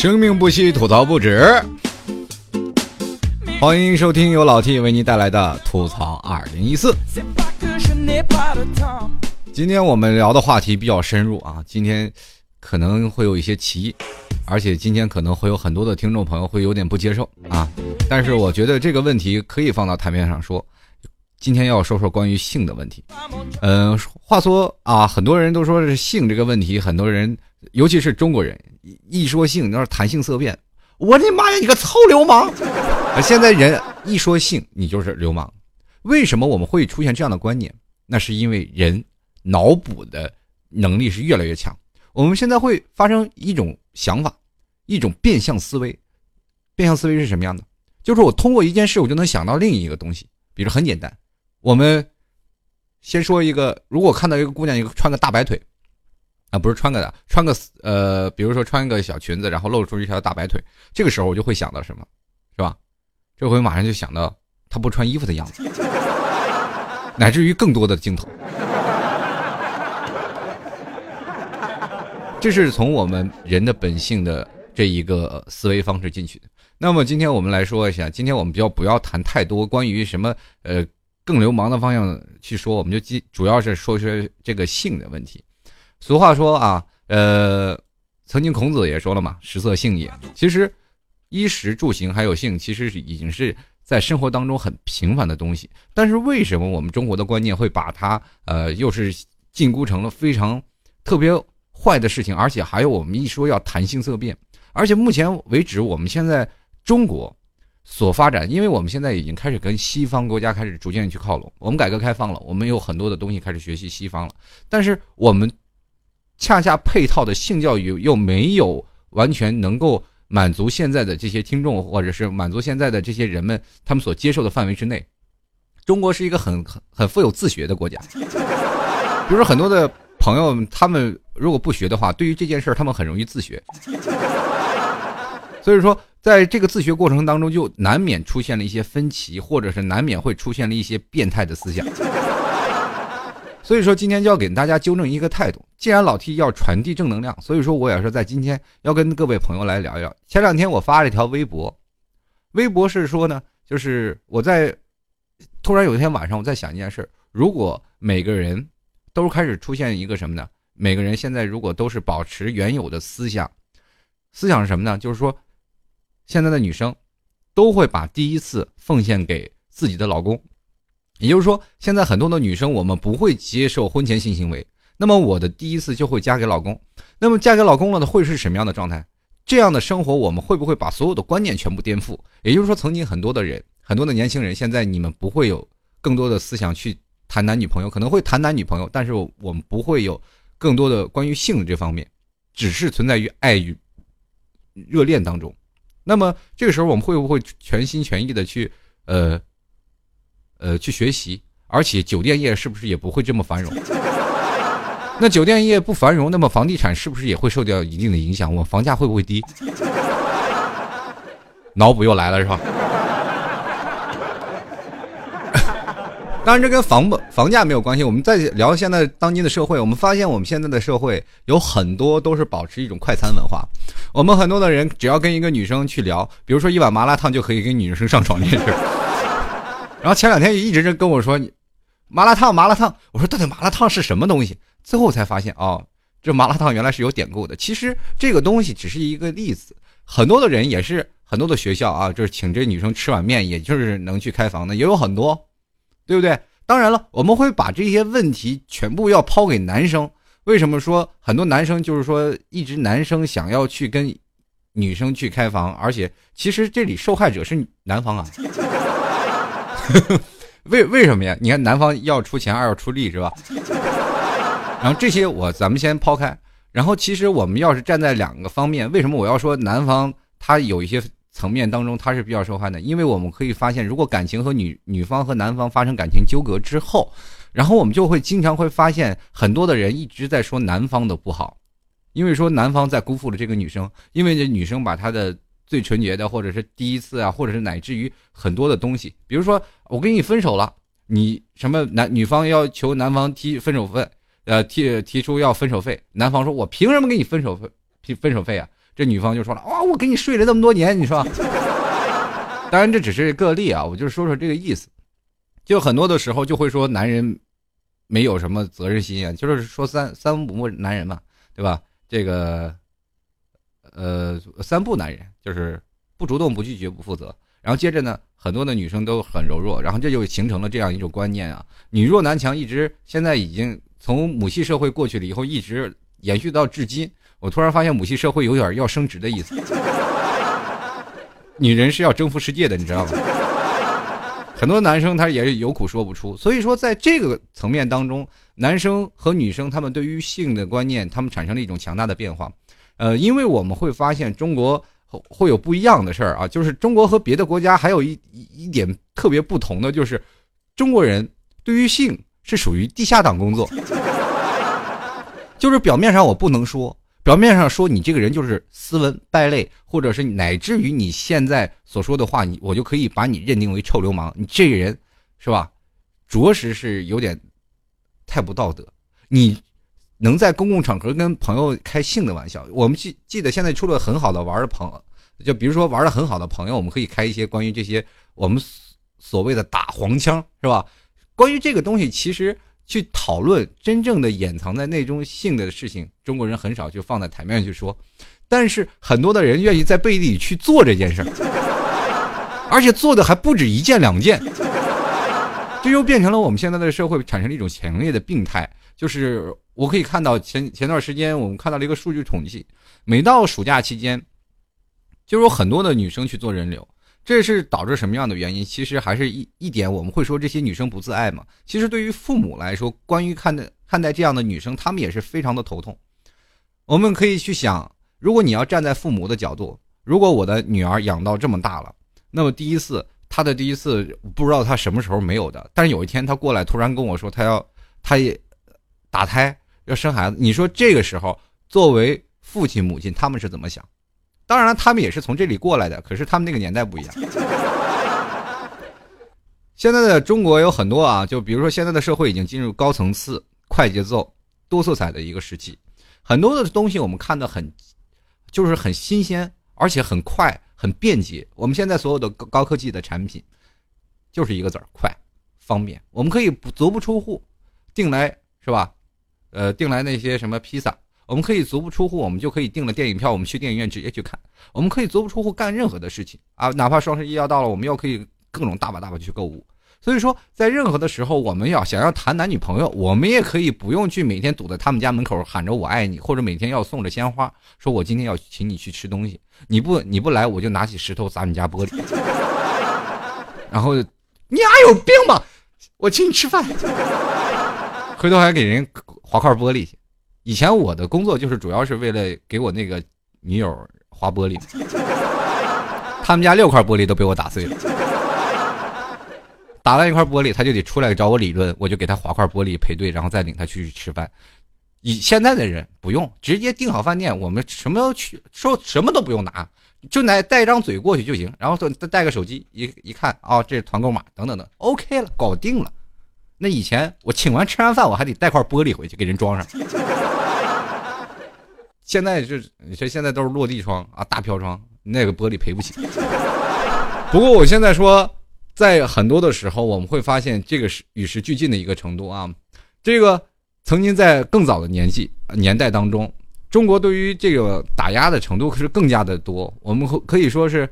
生命不息，吐槽不止。欢迎收听由老 T 为您带来的吐槽二零一四。今天我们聊的话题比较深入啊，今天可能会有一些歧义，而且今天可能会有很多的听众朋友会有点不接受啊。但是我觉得这个问题可以放到台面上说。今天要说说关于性的问题。嗯，话说啊，很多人都说是性这个问题，很多人尤其是中国人一说性，那是谈性色变。我的妈呀，你个臭流氓！现在人一说性，你就是流氓。为什么我们会出现这样的观念？那是因为人脑补的能力是越来越强。我们现在会发生一种想法，一种变相思维。变相思维是什么样的？就是我通过一件事，我就能想到另一个东西。比如很简单。我们先说一个，如果看到一个姑娘，一个穿个大白腿，啊，不是穿个的，穿个呃，比如说穿个小裙子，然后露出一条大白腿，这个时候我就会想到什么，是吧？这回马上就想到她不穿衣服的样子，乃至于更多的镜头。这是从我们人的本性的这一个思维方式进去的。那么今天我们来说一下，今天我们比较不要谈太多关于什么呃。更流氓的方向去说，我们就基主要是说说这个性的问题。俗话说啊，呃，曾经孔子也说了嘛，“食色性也”。其实，衣食住行还有性，其实是已经是在生活当中很平凡的东西。但是为什么我们中国的观念会把它呃，又是禁锢成了非常特别坏的事情？而且还有我们一说要谈性色变，而且目前为止，我们现在中国。所发展，因为我们现在已经开始跟西方国家开始逐渐去靠拢。我们改革开放了，我们有很多的东西开始学习西方了。但是我们恰恰配套的性教育又没有完全能够满足现在的这些听众，或者是满足现在的这些人们他们所接受的范围之内。中国是一个很很很富有自学的国家，比如说很多的朋友，他们如果不学的话，对于这件事儿他们很容易自学。所以说。在这个自学过程当中，就难免出现了一些分歧，或者是难免会出现了一些变态的思想。所以说，今天就要给大家纠正一个态度。既然老 T 要传递正能量，所以说我也是在今天要跟各位朋友来聊一聊。前两天我发了一条微博，微博是说呢，就是我在突然有一天晚上，我在想一件事：如果每个人都开始出现一个什么呢？每个人现在如果都是保持原有的思想，思想是什么呢？就是说。现在的女生，都会把第一次奉献给自己的老公，也就是说，现在很多的女生，我们不会接受婚前性行为。那么我的第一次就会嫁给老公。那么嫁给老公了呢，会是什么样的状态？这样的生活，我们会不会把所有的观念全部颠覆？也就是说，曾经很多的人，很多的年轻人，现在你们不会有更多的思想去谈男女朋友，可能会谈男女朋友，但是我们不会有更多的关于性的这方面，只是存在于爱与热恋当中。那么这个时候，我们会不会全心全意的去，呃，呃，去学习？而且酒店业是不是也不会这么繁荣？那酒店业不繁荣，那么房地产是不是也会受到一定的影响？我房价会不会低？脑补又来了，是吧？当然，这跟房不房价没有关系。我们在聊现在当今的社会，我们发现我们现在的社会有很多都是保持一种快餐文化。我们很多的人只要跟一个女生去聊，比如说一碗麻辣烫就可以跟女生上床去。然后前两天一直在跟我说麻辣烫，麻辣烫。我说到底麻辣烫是什么东西？最后才发现哦，这麻辣烫原来是有典故的。其实这个东西只是一个例子，很多的人也是很多的学校啊，就是请这女生吃碗面，也就是能去开房的，也有很多。对不对？当然了，我们会把这些问题全部要抛给男生。为什么说很多男生就是说一直男生想要去跟女生去开房，而且其实这里受害者是男方啊？为为什么呀？你看男方要出钱，二要出力是吧？然后这些我咱们先抛开。然后其实我们要是站在两个方面，为什么我要说男方他有一些？层面当中，他是比较受害的，因为我们可以发现，如果感情和女女方和男方发生感情纠葛之后，然后我们就会经常会发现，很多的人一直在说男方的不好，因为说男方在辜负了这个女生，因为这女生把她的最纯洁的，或者是第一次啊，或者是乃至于很多的东西，比如说我跟你分手了，你什么男女方要求男方提分手费，呃提提出要分手费，男方说我凭什么给你分手费分手费啊？这女方就说了：“啊，我给你睡了这么多年，你说。”当然这只是个例啊，我就说说这个意思。就很多的时候就会说男人没有什么责任心啊，就是说三三不男人嘛，对吧？这个呃三不男人就是不主动、不拒绝、不负责。然后接着呢，很多的女生都很柔弱，然后这就形成了这样一种观念啊：女弱男强，一直现在已经从母系社会过去了以后，一直延续到至今。我突然发现母系社会有点要升职的意思。女人是要征服世界的，你知道吗？很多男生他也是有苦说不出，所以说在这个层面当中，男生和女生他们对于性的观念，他们产生了一种强大的变化。呃，因为我们会发现中国会有不一样的事儿啊，就是中国和别的国家还有一一点特别不同的，就是中国人对于性是属于地下党工作，就是表面上我不能说。表面上说你这个人就是斯文败类，或者是乃至于你现在所说的话，你我就可以把你认定为臭流氓。你这个人，是吧？着实是有点太不道德。你能在公共场合跟朋友开性的玩笑？我们记记得现在出了很好的玩的朋，就比如说玩的很好的朋友，我们可以开一些关于这些我们所谓的打黄腔，是吧？关于这个东西，其实。去讨论真正的掩藏在内中性的事情，中国人很少就放在台面去说，但是很多的人愿意在背地里去做这件事儿，而且做的还不止一件两件，这又变成了我们现在的社会产生了一种强烈的病态。就是我可以看到前前段时间我们看到了一个数据统计，每到暑假期间，就有很多的女生去做人流。这是导致什么样的原因？其实还是一一点，我们会说这些女生不自爱嘛。其实对于父母来说，关于看待看待这样的女生，他们也是非常的头痛。我们可以去想，如果你要站在父母的角度，如果我的女儿养到这么大了，那么第一次她的第一次不知道她什么时候没有的，但是有一天她过来突然跟我说她要她也打胎要生孩子，你说这个时候作为父亲母亲他们是怎么想？当然了，他们也是从这里过来的，可是他们那个年代不一样。现在的中国有很多啊，就比如说现在的社会已经进入高层次、快节奏、多色彩的一个时期，很多的东西我们看的很，就是很新鲜，而且很快、很便捷。我们现在所有的高高科技的产品，就是一个字儿快、方便。我们可以不足不出户，订来是吧？呃，订来那些什么披萨。我们可以足不出户，我们就可以订了电影票，我们去电影院直接去看。我们可以足不出户干任何的事情啊，哪怕双十一要到了，我们又可以各种大把大把去购物。所以说，在任何的时候，我们要想要谈男女朋友，我们也可以不用去每天堵在他们家门口喊着我爱你，或者每天要送着鲜花，说我今天要请你去吃东西，你不你不来，我就拿起石头砸你家玻璃。然后你丫有病吧？我请你吃饭，回头还给人划块玻璃去。以前我的工作就是主要是为了给我那个女友划玻璃，他们家六块玻璃都被我打碎了，打完一块玻璃，他就得出来找我理论，我就给他划块玻璃赔对，然后再领他去吃饭。以现在的人不用，直接订好饭店，我们什么都去，说什么都不用拿，就拿带一张嘴过去就行，然后再带个手机一一看啊，这是团购码等等等，OK 了，搞定了。那以前我请完吃完饭，我还得带块玻璃回去给人装上。现在就你说现在都是落地窗啊，大飘窗，那个玻璃赔不起。不过我现在说，在很多的时候，我们会发现这个是与时俱进的一个程度啊。这个曾经在更早的年纪年代当中，中国对于这个打压的程度是更加的多。我们可可以说是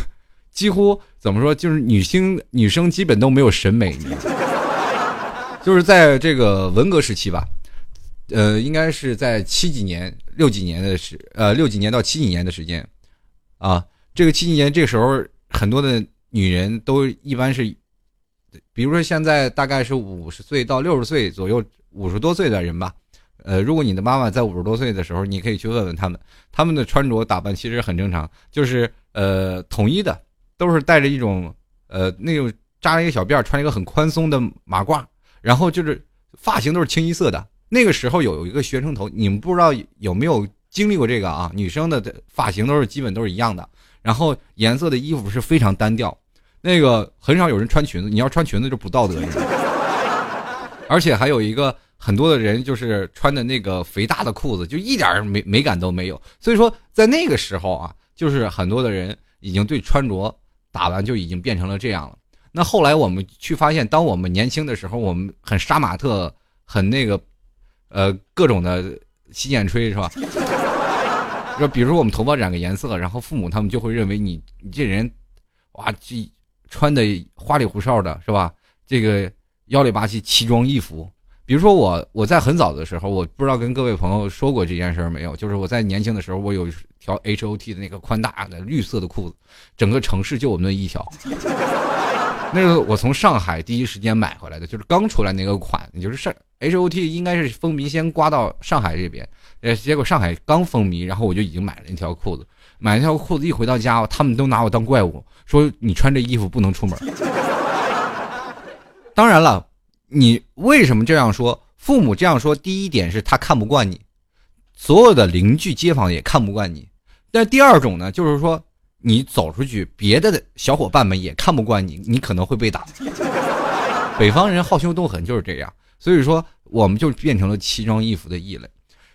几乎怎么说，就是女星女生基本都没有审美。就是在这个文革时期吧，呃，应该是在七几年、六几年的时，呃，六几年到七几年的时间，啊，这个七几年这时候，很多的女人都一般是，比如说现在大概是五十岁到六十岁左右，五十多岁的人吧，呃，如果你的妈妈在五十多岁的时候，你可以去问问他们，他们的穿着打扮其实很正常，就是呃统一的，都是带着一种呃那种扎了一个小辫儿，穿一个很宽松的马褂。然后就是发型都是清一色的。那个时候有一个学生头，你们不知道有没有经历过这个啊？女生的发型都是基本都是一样的，然后颜色的衣服是非常单调，那个很少有人穿裙子。你要穿裙子就不道德了。而且还有一个很多的人就是穿的那个肥大的裤子，就一点美美感都没有。所以说，在那个时候啊，就是很多的人已经对穿着打扮就已经变成了这样了。那后来我们去发现，当我们年轻的时候，我们很杀马特，很那个，呃，各种的洗剪吹是吧？就，比如说我们头发染个颜色，然后父母他们就会认为你你这人，哇，这穿的花里胡哨的是吧？这个妖里八七，奇装异服。比如说我，我在很早的时候，我不知道跟各位朋友说过这件事没有，就是我在年轻的时候，我有条 H O T 的那个宽大的绿色的裤子，整个城市就我们那一条。那个我从上海第一时间买回来的，就是刚出来那个款，就是上 H O T 应该是风靡先刮到上海这边，呃，结果上海刚风靡，然后我就已经买了一条裤子，买了条裤子一回到家，他们都拿我当怪物，说你穿这衣服不能出门。当然了。你为什么这样说？父母这样说，第一点是他看不惯你，所有的邻居街坊也看不惯你。但第二种呢，就是说你走出去，别的小伙伴们也看不惯你，你可能会被打。北方人好凶斗狠就是这样，所以说我们就变成了奇装异服的异类。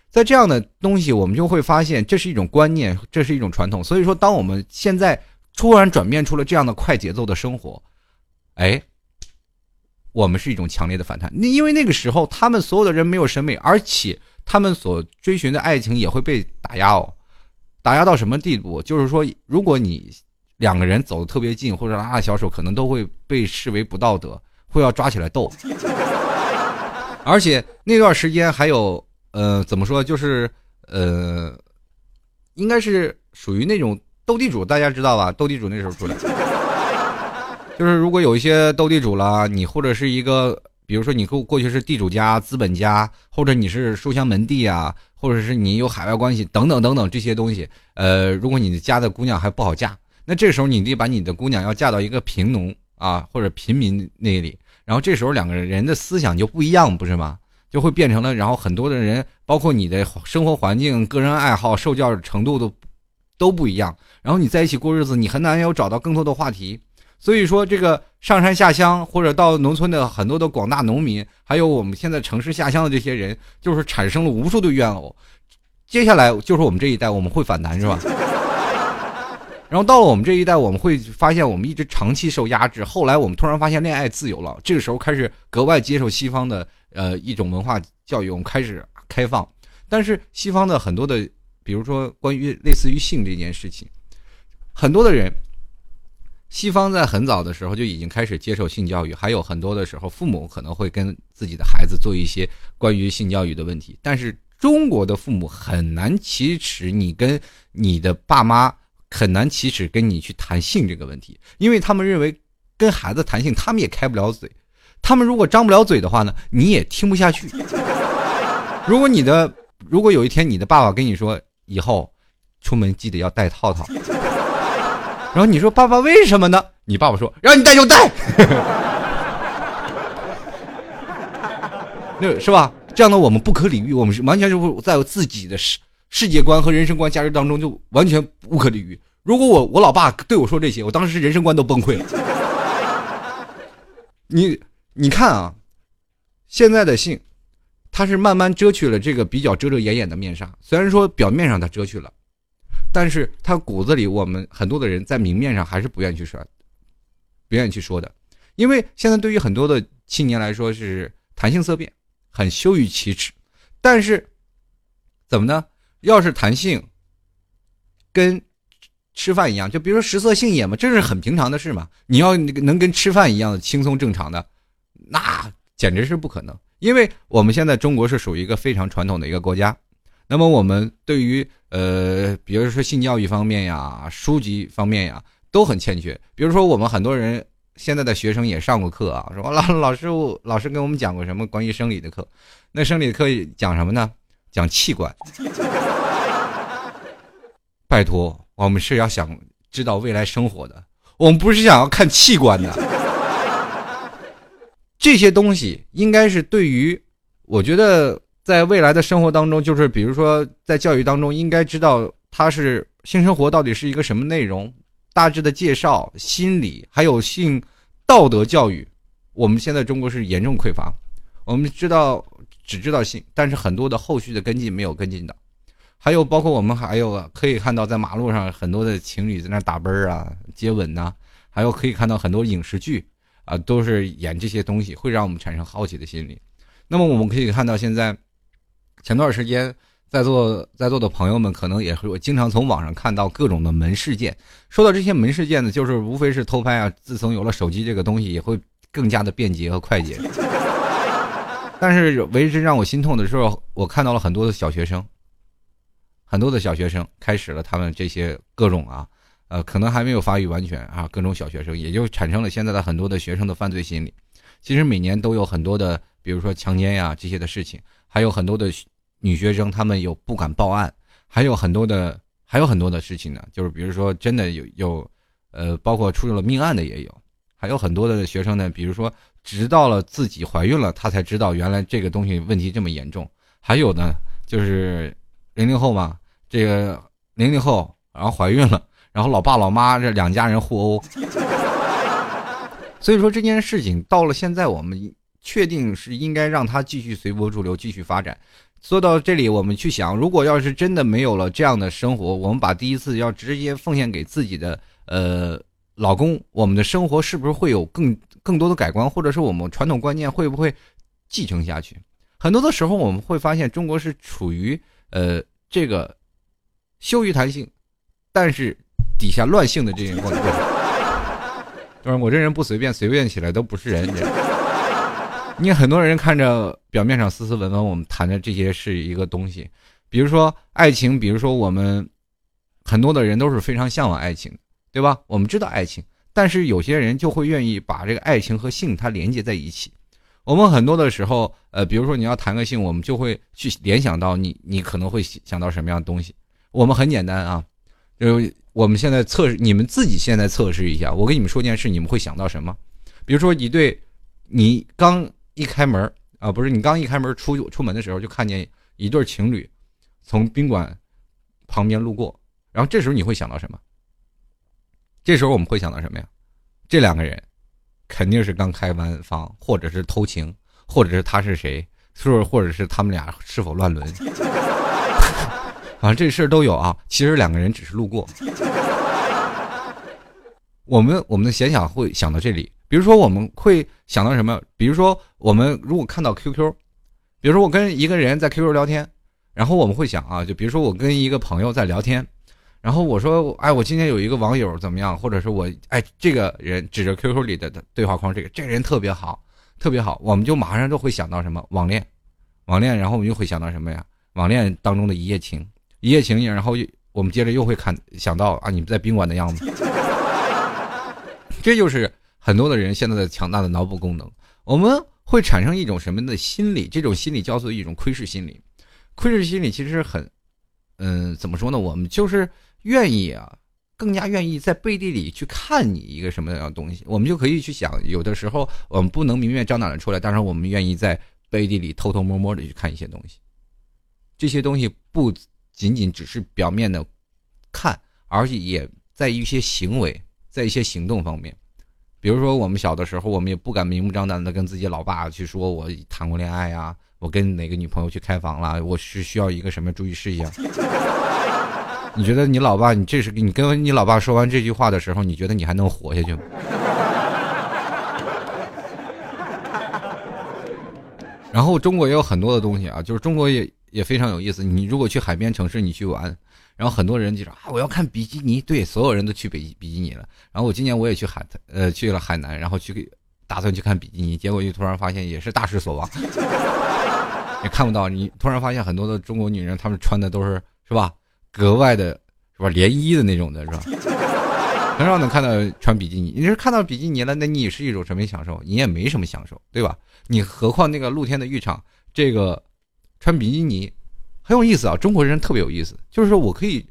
在这样的东西，我们就会发现这是一种观念，这是一种传统。所以说，当我们现在突然转变出了这样的快节奏的生活，哎。我们是一种强烈的反弹，那因为那个时候他们所有的人没有审美，而且他们所追寻的爱情也会被打压哦，打压到什么地步？就是说，如果你两个人走的特别近，或者拉拉小手，可能都会被视为不道德，会要抓起来斗。而且那段时间还有，呃，怎么说？就是呃，应该是属于那种斗地主，大家知道吧？斗地主那时候出来。就是如果有一些斗地主啦，你或者是一个，比如说你过过去是地主家、资本家，或者你是书香门第啊，或者是你有海外关系等等等等这些东西，呃，如果你家的姑娘还不好嫁，那这时候你得把你的姑娘要嫁到一个贫农啊或者平民那里，然后这时候两个人的思想就不一样，不是吗？就会变成了，然后很多的人，包括你的生活环境、个人爱好、受教育程度都都不一样，然后你在一起过日子，你很难有找到更多的话题。所以说，这个上山下乡或者到农村的很多的广大农民，还有我们现在城市下乡的这些人，就是产生了无数的怨偶。接下来就是我们这一代，我们会反弹，是吧？然后到了我们这一代，我们会发现我们一直长期受压制。后来我们突然发现恋爱自由了，这个时候开始格外接受西方的呃一种文化教育，我们开始开放。但是西方的很多的，比如说关于类似于性这件事情，很多的人。西方在很早的时候就已经开始接受性教育，还有很多的时候，父母可能会跟自己的孩子做一些关于性教育的问题。但是中国的父母很难启齿，你跟你的爸妈很难启齿跟你去谈性这个问题，因为他们认为跟孩子谈性，他们也开不了嘴。他们如果张不了嘴的话呢，你也听不下去。如果你的，如果有一天你的爸爸跟你说，以后出门记得要戴套套。然后你说爸爸为什么呢？你爸爸说让你带就带，那是吧？这样的我们不可理喻，我们是完全就在自己的世世界观和人生观、价值当中就完全无可理喻。如果我我老爸对我说这些，我当时人生观都崩溃了。你你看啊，现在的性，它是慢慢遮去了这个比较遮遮掩掩的面纱，虽然说表面上它遮去了。但是他骨子里，我们很多的人在明面上还是不愿意去说，不愿意去说的，因为现在对于很多的青年来说是谈性色变，很羞于启齿。但是，怎么呢？要是谈性，跟吃饭一样，就比如说食色性也嘛，这是很平常的事嘛。你要能跟吃饭一样的轻松正常的，那简直是不可能。因为我们现在中国是属于一个非常传统的一个国家。那么我们对于呃，比如说性教育方面呀、书籍方面呀，都很欠缺。比如说我们很多人现在的学生也上过课啊，说老 老师老师给我们讲过什么关于生理的课，那生理课讲什么呢？讲器官。拜托，我们是要想知道未来生活的，我们不是想要看器官的。这些东西应该是对于，我觉得。在未来的生活当中，就是比如说在教育当中，应该知道它是性生活到底是一个什么内容，大致的介绍、心理，还有性道德教育。我们现在中国是严重匮乏。我们知道只知道性，但是很多的后续的跟进没有跟进到。还有包括我们还有可以看到在马路上很多的情侣在那打啵啊、接吻呐，还有可以看到很多影视剧啊，都是演这些东西，会让我们产生好奇的心理。那么我们可以看到现在，前段时间在座在座的朋友们可能也会经常从网上看到各种的门事件。说到这些门事件呢，就是无非是偷拍啊。自从有了手机这个东西，也会更加的便捷和快捷。但是为之让我心痛的时候，我看到了很多的小学生。很多的小学生开始了他们这些各种啊，呃，可能还没有发育完全啊，各种小学生也就产生了现在的很多的学生的犯罪心理。其实每年都有很多的，比如说强奸呀这些的事情，还有很多的女学生他们有不敢报案，还有很多的还有很多的事情呢，就是比如说真的有有，呃，包括出了命案的也有，还有很多的学生呢，比如说直到了自己怀孕了，他才知道原来这个东西问题这么严重。还有呢，就是零零后嘛。这个零零后，然后怀孕了，然后老爸老妈这两家人互殴，所以说这件事情到了现在，我们确定是应该让它继续随波逐流，继续发展。说到这里，我们去想，如果要是真的没有了这样的生活，我们把第一次要直接奉献给自己的呃老公，我们的生活是不是会有更更多的改观，或者是我们传统观念会不会继承下去？很多的时候，我们会发现中国是处于呃这个。羞于谈性，但是底下乱性的这些过程。就是我这人不随便，随便起来都不是人。你很多人看着表面上斯斯文文，我们谈的这些是一个东西，比如说爱情，比如说我们很多的人都是非常向往爱情，对吧？我们知道爱情，但是有些人就会愿意把这个爱情和性它连接在一起。我们很多的时候，呃，比如说你要谈个性，我们就会去联想到你，你可能会想到什么样的东西。我们很简单啊，就我们现在测试，你们自己现在测试一下。我跟你们说件事，你们会想到什么？比如说，你对，你刚一开门啊，不是你刚一开门出出门的时候，就看见一对情侣从宾馆旁边路过，然后这时候你会想到什么？这时候我们会想到什么呀？这两个人肯定是刚开完房，或者是偷情，或者是他是谁，是？或者是他们俩是否乱伦？反 正这事都有啊，其实两个人只是路过。我们我们的闲想会想到这里，比如说我们会想到什么？比如说我们如果看到 QQ，比如说我跟一个人在 QQ 聊天，然后我们会想啊，就比如说我跟一个朋友在聊天，然后我说，哎，我今天有一个网友怎么样？或者是我，哎，这个人指着 QQ 里的对话框，这个这个人特别好，特别好，我们就马上就会想到什么网恋，网恋，然后我们又会想到什么呀？网恋当中的一夜情。一夜情，然后我们接着又会看想到啊，你们在宾馆的样子，这就是很多的人现在的强大的脑补功能。我们会产生一种什么的心理？这种心理叫做一种窥视心理。窥视心理其实很，嗯，怎么说呢？我们就是愿意啊，更加愿意在背地里去看你一个什么样的东西。我们就可以去想，有的时候我们不能明面张胆的出来，但是我们愿意在背地里偷偷摸摸的去看一些东西。这些东西不。仅仅只是表面的看，而且也在一些行为，在一些行动方面，比如说我们小的时候，我们也不敢明目张胆的跟自己老爸去说，我谈过恋爱呀，我跟哪个女朋友去开房了，我是需要一个什么注意事项？你觉得你老爸，你这是你跟你老爸说完这句话的时候，你觉得你还能活下去吗？然后中国也有很多的东西啊，就是中国也。也非常有意思。你如果去海边城市，你去玩，然后很多人就说啊，我要看比基尼。对，所有人都去比比基尼了。然后我今年我也去海，呃，去了海南，然后去打算去看比基尼，结果就突然发现也是大失所望，也看不到。你突然发现很多的中国女人，她们穿的都是是吧，格外的是吧，连衣的那种的是吧？很少能看到穿比基尼。你是看到比基尼了，那你是一种什么享受？你也没什么享受，对吧？你何况那个露天的浴场，这个。穿比基尼很有意思啊，中国人特别有意思，就是说我可以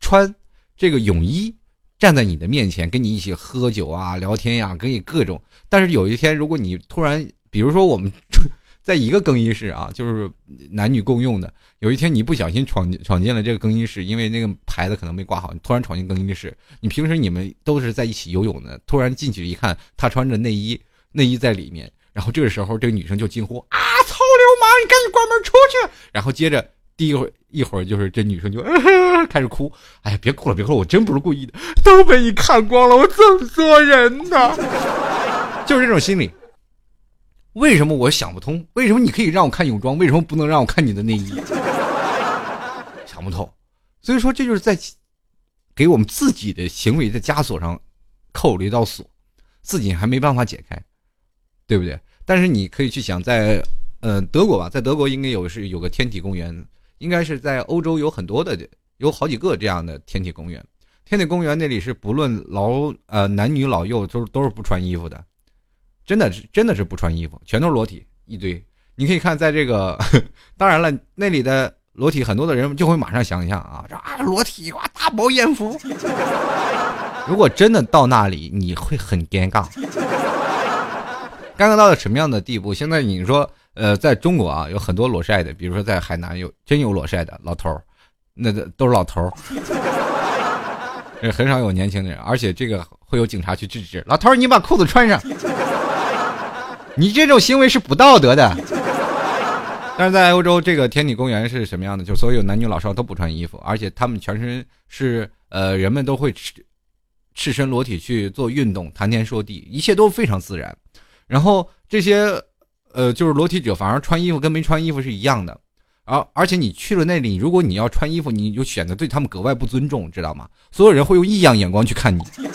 穿这个泳衣站在你的面前，跟你一起喝酒啊、聊天呀，可以各种。但是有一天，如果你突然，比如说我们在一个更衣室啊，就是男女共用的，有一天你不小心闯闯进了这个更衣室，因为那个牌子可能没挂好，你突然闯进更衣室，你平时你们都是在一起游泳的，突然进去一看，他穿着内衣，内衣在里面，然后这个时候这个女生就惊呼啊，操流氓！你赶紧关门出去。然后接着第一会一会儿就是这女生就开始哭，哎呀，别哭了，别哭了，我真不是故意的，都被你看光了，我怎么做人呢？就是这种心理。为什么我想不通？为什么你可以让我看泳装，为什么不能让我看你的内衣？想不透。所以说，这就是在给我们自己的行为的枷锁上扣了一道锁，自己还没办法解开，对不对？但是你可以去想，在呃德国吧，在德国应该有是有个天体公园，应该是在欧洲有很多的，有好几个这样的天体公园。天体公园那里是不论老呃男女老幼都都是不穿衣服的，真的是真的是不穿衣服，全都是裸体一堆。你可以看在这个，当然了，那里的裸体很多的人就会马上想象啊，啊裸体哇大饱眼福。如果真的到那里，你会很尴尬。尴尬到了什么样的地步？现在你说，呃，在中国啊，有很多裸晒的，比如说在海南有真有裸晒的老头儿，那都是老头儿，很少有年轻人，而且这个会有警察去制止。老头儿，你把裤子穿上，你这种行为是不道德的。但是在欧洲，这个天体公园是什么样的？就所有男女老少都不穿衣服，而且他们全身是呃，人们都会赤赤身裸体去做运动，谈天说地，一切都非常自然。然后这些，呃，就是裸体者，反而穿衣服跟没穿衣服是一样的，而而且你去了那里，如果你要穿衣服，你就显得对他们格外不尊重，知道吗？所有人会用异样眼光去看你，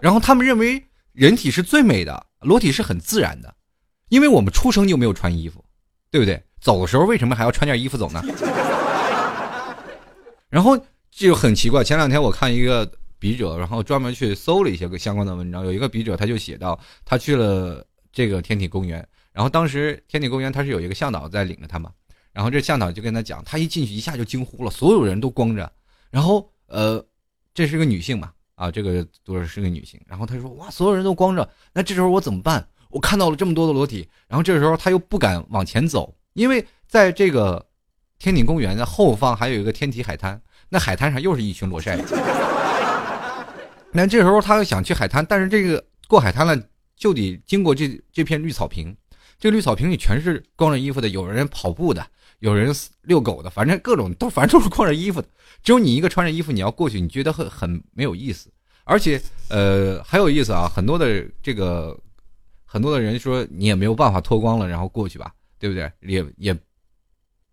然后他们认为人体是最美的，裸体是很自然的，因为我们出生就没有穿衣服，对不对？走的时候为什么还要穿件衣服走呢？然后就很奇怪，前两天我看一个。笔者，然后专门去搜了一些个相关的文章。有一个笔者，他就写到，他去了这个天体公园，然后当时天体公园他是有一个向导在领着他嘛，然后这向导就跟他讲，他一进去一下就惊呼了，所有人都光着，然后呃，这是个女性嘛，啊，这个多是个女性，然后他说哇，所有人都光着，那这时候我怎么办？我看到了这么多的裸体，然后这时候他又不敢往前走，因为在这个天体公园的后方还有一个天体海滩，那海滩上又是一群裸晒。那这时候他又想去海滩，但是这个过海滩了就得经过这这片绿草坪，这绿草坪里全是光着衣服的，有人跑步的，有人遛狗的，反正各种都反正都是光着衣服的，只有你一个穿着衣服，你要过去，你觉得很很没有意思，而且呃还有意思啊，很多的这个很多的人说你也没有办法脱光了然后过去吧，对不对？也也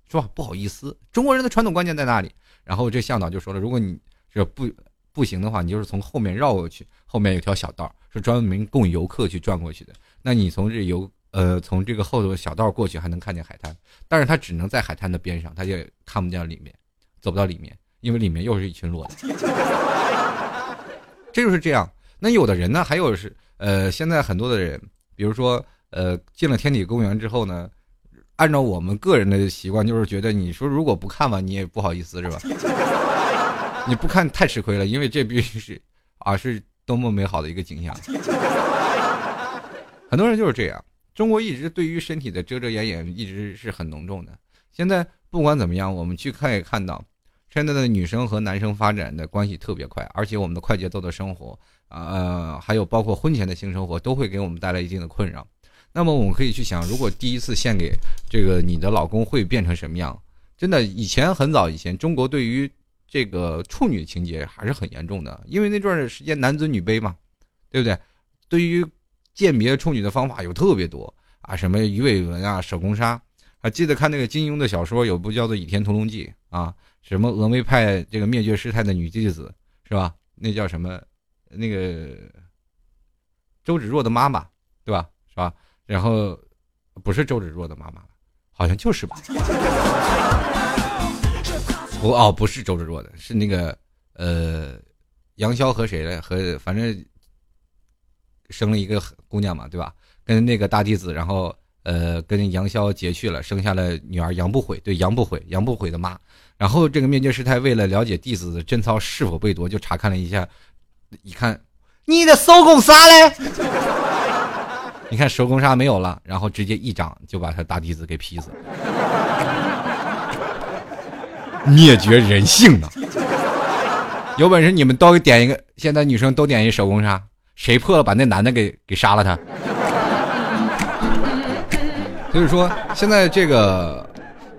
说不好意思，中国人的传统观念在那里？然后这向导就说了，如果你这不。不行的话，你就是从后面绕过去，后面有条小道是专门供游客去转过去的。那你从这游呃从这个后头小道过去，还能看见海滩，但是它只能在海滩的边上，它就看不见里面，走不到里面，因为里面又是一群裸的。这就是这样。那有的人呢，还有是呃，现在很多的人，比如说呃，进了天体公园之后呢，按照我们个人的习惯，就是觉得你说如果不看吧，你也不好意思，是吧？你不看太吃亏了，因为这必须是，啊，是多么美好的一个景象。很多人就是这样。中国一直对于身体的遮遮掩掩一直是很浓重的。现在不管怎么样，我们去看也看到，现在的女生和男生发展的关系特别快，而且我们的快节奏的生活，呃，还有包括婚前的性生活，都会给我们带来一定的困扰。那么我们可以去想，如果第一次献给这个你的老公会变成什么样？真的，以前很早以前，中国对于这个处女情节还是很严重的，因为那段时间男尊女卑嘛，对不对？对于鉴别处女的方法有特别多啊，什么鱼尾纹啊、手工纱，还记得看那个金庸的小说，有部叫做《倚天屠龙记》啊，什么峨眉派这个灭绝师太的女弟子是吧？那叫什么？那个周芷若的妈妈对吧？是吧？然后不是周芷若的妈妈，好像就是吧。不哦，不是周芷若的，是那个呃，杨逍和谁的？和反正生了一个姑娘嘛，对吧？跟那个大弟子，然后呃，跟杨逍结去了，生下了女儿杨不悔。对，杨不悔，杨不悔的妈。然后这个灭绝师太为了了解弟子的贞操是否被夺，就查看了一下，一看你的手工纱嘞，你看手工纱没有了，然后直接一掌就把他大弟子给劈死了。灭绝人性呢？有本事你们都点一个，现在女生都点一手工杀，谁破了把那男的给给杀了他。所 以说现在这个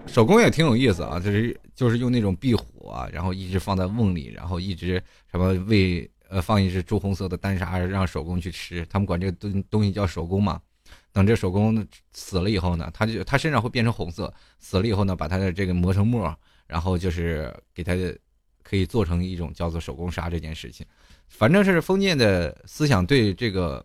手工也挺有意思啊，就是就是用那种壁虎啊，然后一直放在瓮里，然后一直什么喂呃放一只朱红色的丹砂让手工去吃，他们管这个东东西叫手工嘛。等这手工死了以后呢，它就它身上会变成红色，死了以后呢，把它的这个磨成沫，然后就是给他可以做成一种叫做手工纱这件事情。反正是封建的思想对这个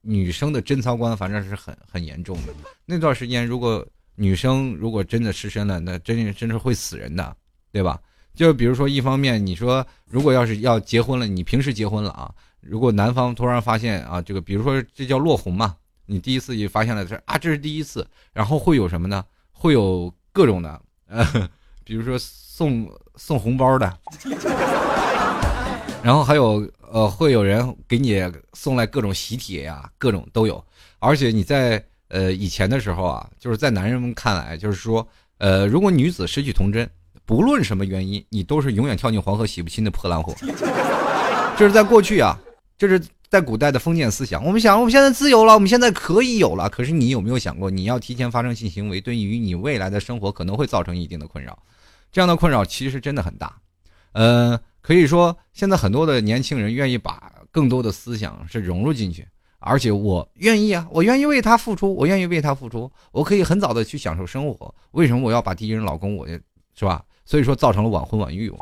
女生的贞操观，反正是很很严重的。那段时间，如果女生如果真的失身了，那真真是会死人的，对吧？就比如说，一方面你说，如果要是要结婚了，你平时结婚了啊，如果男方突然发现啊，这个比如说这叫落红嘛。你第一次就发现了这啊，这是第一次，然后会有什么呢？会有各种的，呃，比如说送送红包的，然后还有呃，会有人给你送来各种喜帖呀，各种都有。而且你在呃以前的时候啊，就是在男人们看来，就是说，呃，如果女子失去童贞，不论什么原因，你都是永远跳进黄河洗不清的破烂货。这是在过去啊，这是。在古代的封建思想，我们想，我们现在自由了，我们现在可以有了。可是你有没有想过，你要提前发生性行为，对于你未来的生活可能会造成一定的困扰？这样的困扰其实真的很大。呃，可以说现在很多的年轻人愿意把更多的思想是融入进去，而且我愿意啊，我愿意为他付出，我愿意为他付出，我可以很早的去享受生活。为什么我要把第一任老公，我是吧？所以说造成了晚婚晚育。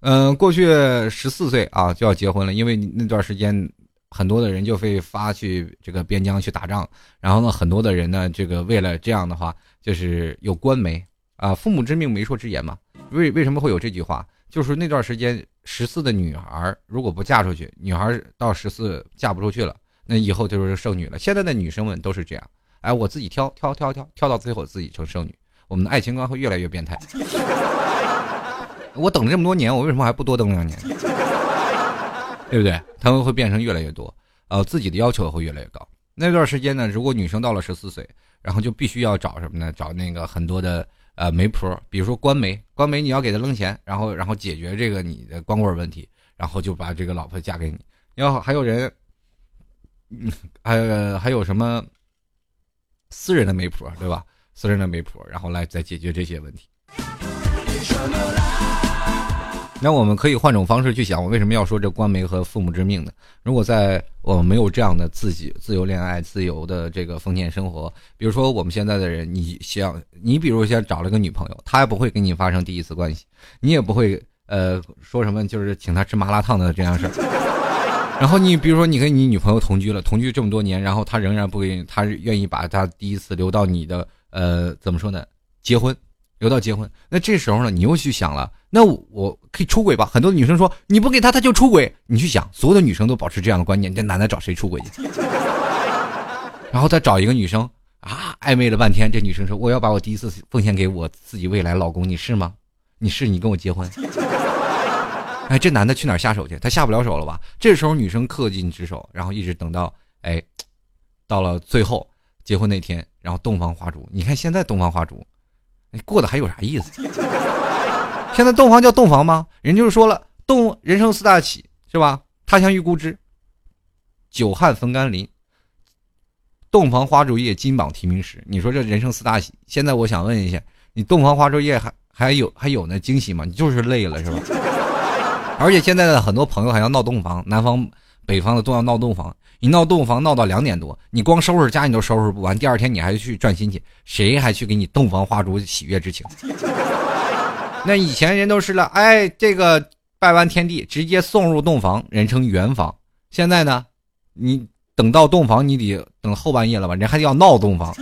嗯，过去十四岁啊就要结婚了，因为那段时间很多的人就会发去这个边疆去打仗，然后呢，很多的人呢，这个为了这样的话，就是有官媒啊，父母之命媒妁之言嘛。为为什么会有这句话？就是那段时间十四的女孩如果不嫁出去，女孩到十四嫁不出去了，那以后就是剩女了。现在的女生们都是这样，哎，我自己挑挑挑挑挑到最后自己成剩女，我们的爱情观会越来越变态。我等了这么多年，我为什么还不多等两年？对不对？他们会变成越来越多，呃，自己的要求会越来越高。那段时间呢，如果女生到了十四岁，然后就必须要找什么呢？找那个很多的呃媒婆，比如说官媒，官媒你要给他扔钱，然后然后解决这个你的光棍问题，然后就把这个老婆嫁给你。要还有人，嗯，还还有什么私人的媒婆，对吧？私人的媒婆，然后来再解决这些问题。那我们可以换种方式去想，我为什么要说这官媒和父母之命呢？如果在我们没有这样的自己自由恋爱、自由的这个封建生活，比如说我们现在的人，你想，你比如先找了个女朋友，她也不会跟你发生第一次关系，你也不会呃说什么，就是请她吃麻辣烫的这样事儿。然后你比如说你跟你女朋友同居了，同居这么多年，然后她仍然不给，她愿意把她第一次留到你的呃怎么说呢？结婚。留到结婚，那这时候呢，你又去想了，那我可以出轨吧？很多女生说你不给他，他就出轨。你去想，所有的女生都保持这样的观念，这男的找谁出轨去？然后再找一个女生啊，暧昧了半天，这女生说我要把我第一次奉献给我自己未来老公，你是吗？你是你跟我结婚？哎，这男的去哪儿下手去？他下不了手了吧？这时候女生恪尽职守，然后一直等到哎，到了最后结婚那天，然后洞房花烛。你看现在洞房花烛。你过得还有啥意思？现在洞房叫洞房吗？人就是说了，洞人生四大喜是吧？他乡遇故知，久旱逢甘霖，洞房花烛夜，金榜题名时。你说这人生四大喜，现在我想问一下，你洞房花烛夜还还有还有那惊喜吗？你就是累了是吧？而且现在的很多朋友还要闹洞房，南方、北方的都要闹洞房。你闹洞房闹到两点多，你光收拾家你都收拾不完，第二天你还去转亲戚，谁还去给你洞房花烛喜悦之情？那以前人都是了，哎，这个拜完天地直接送入洞房，人称圆房。现在呢，你等到洞房，你得等后半夜了吧？人还要闹洞房。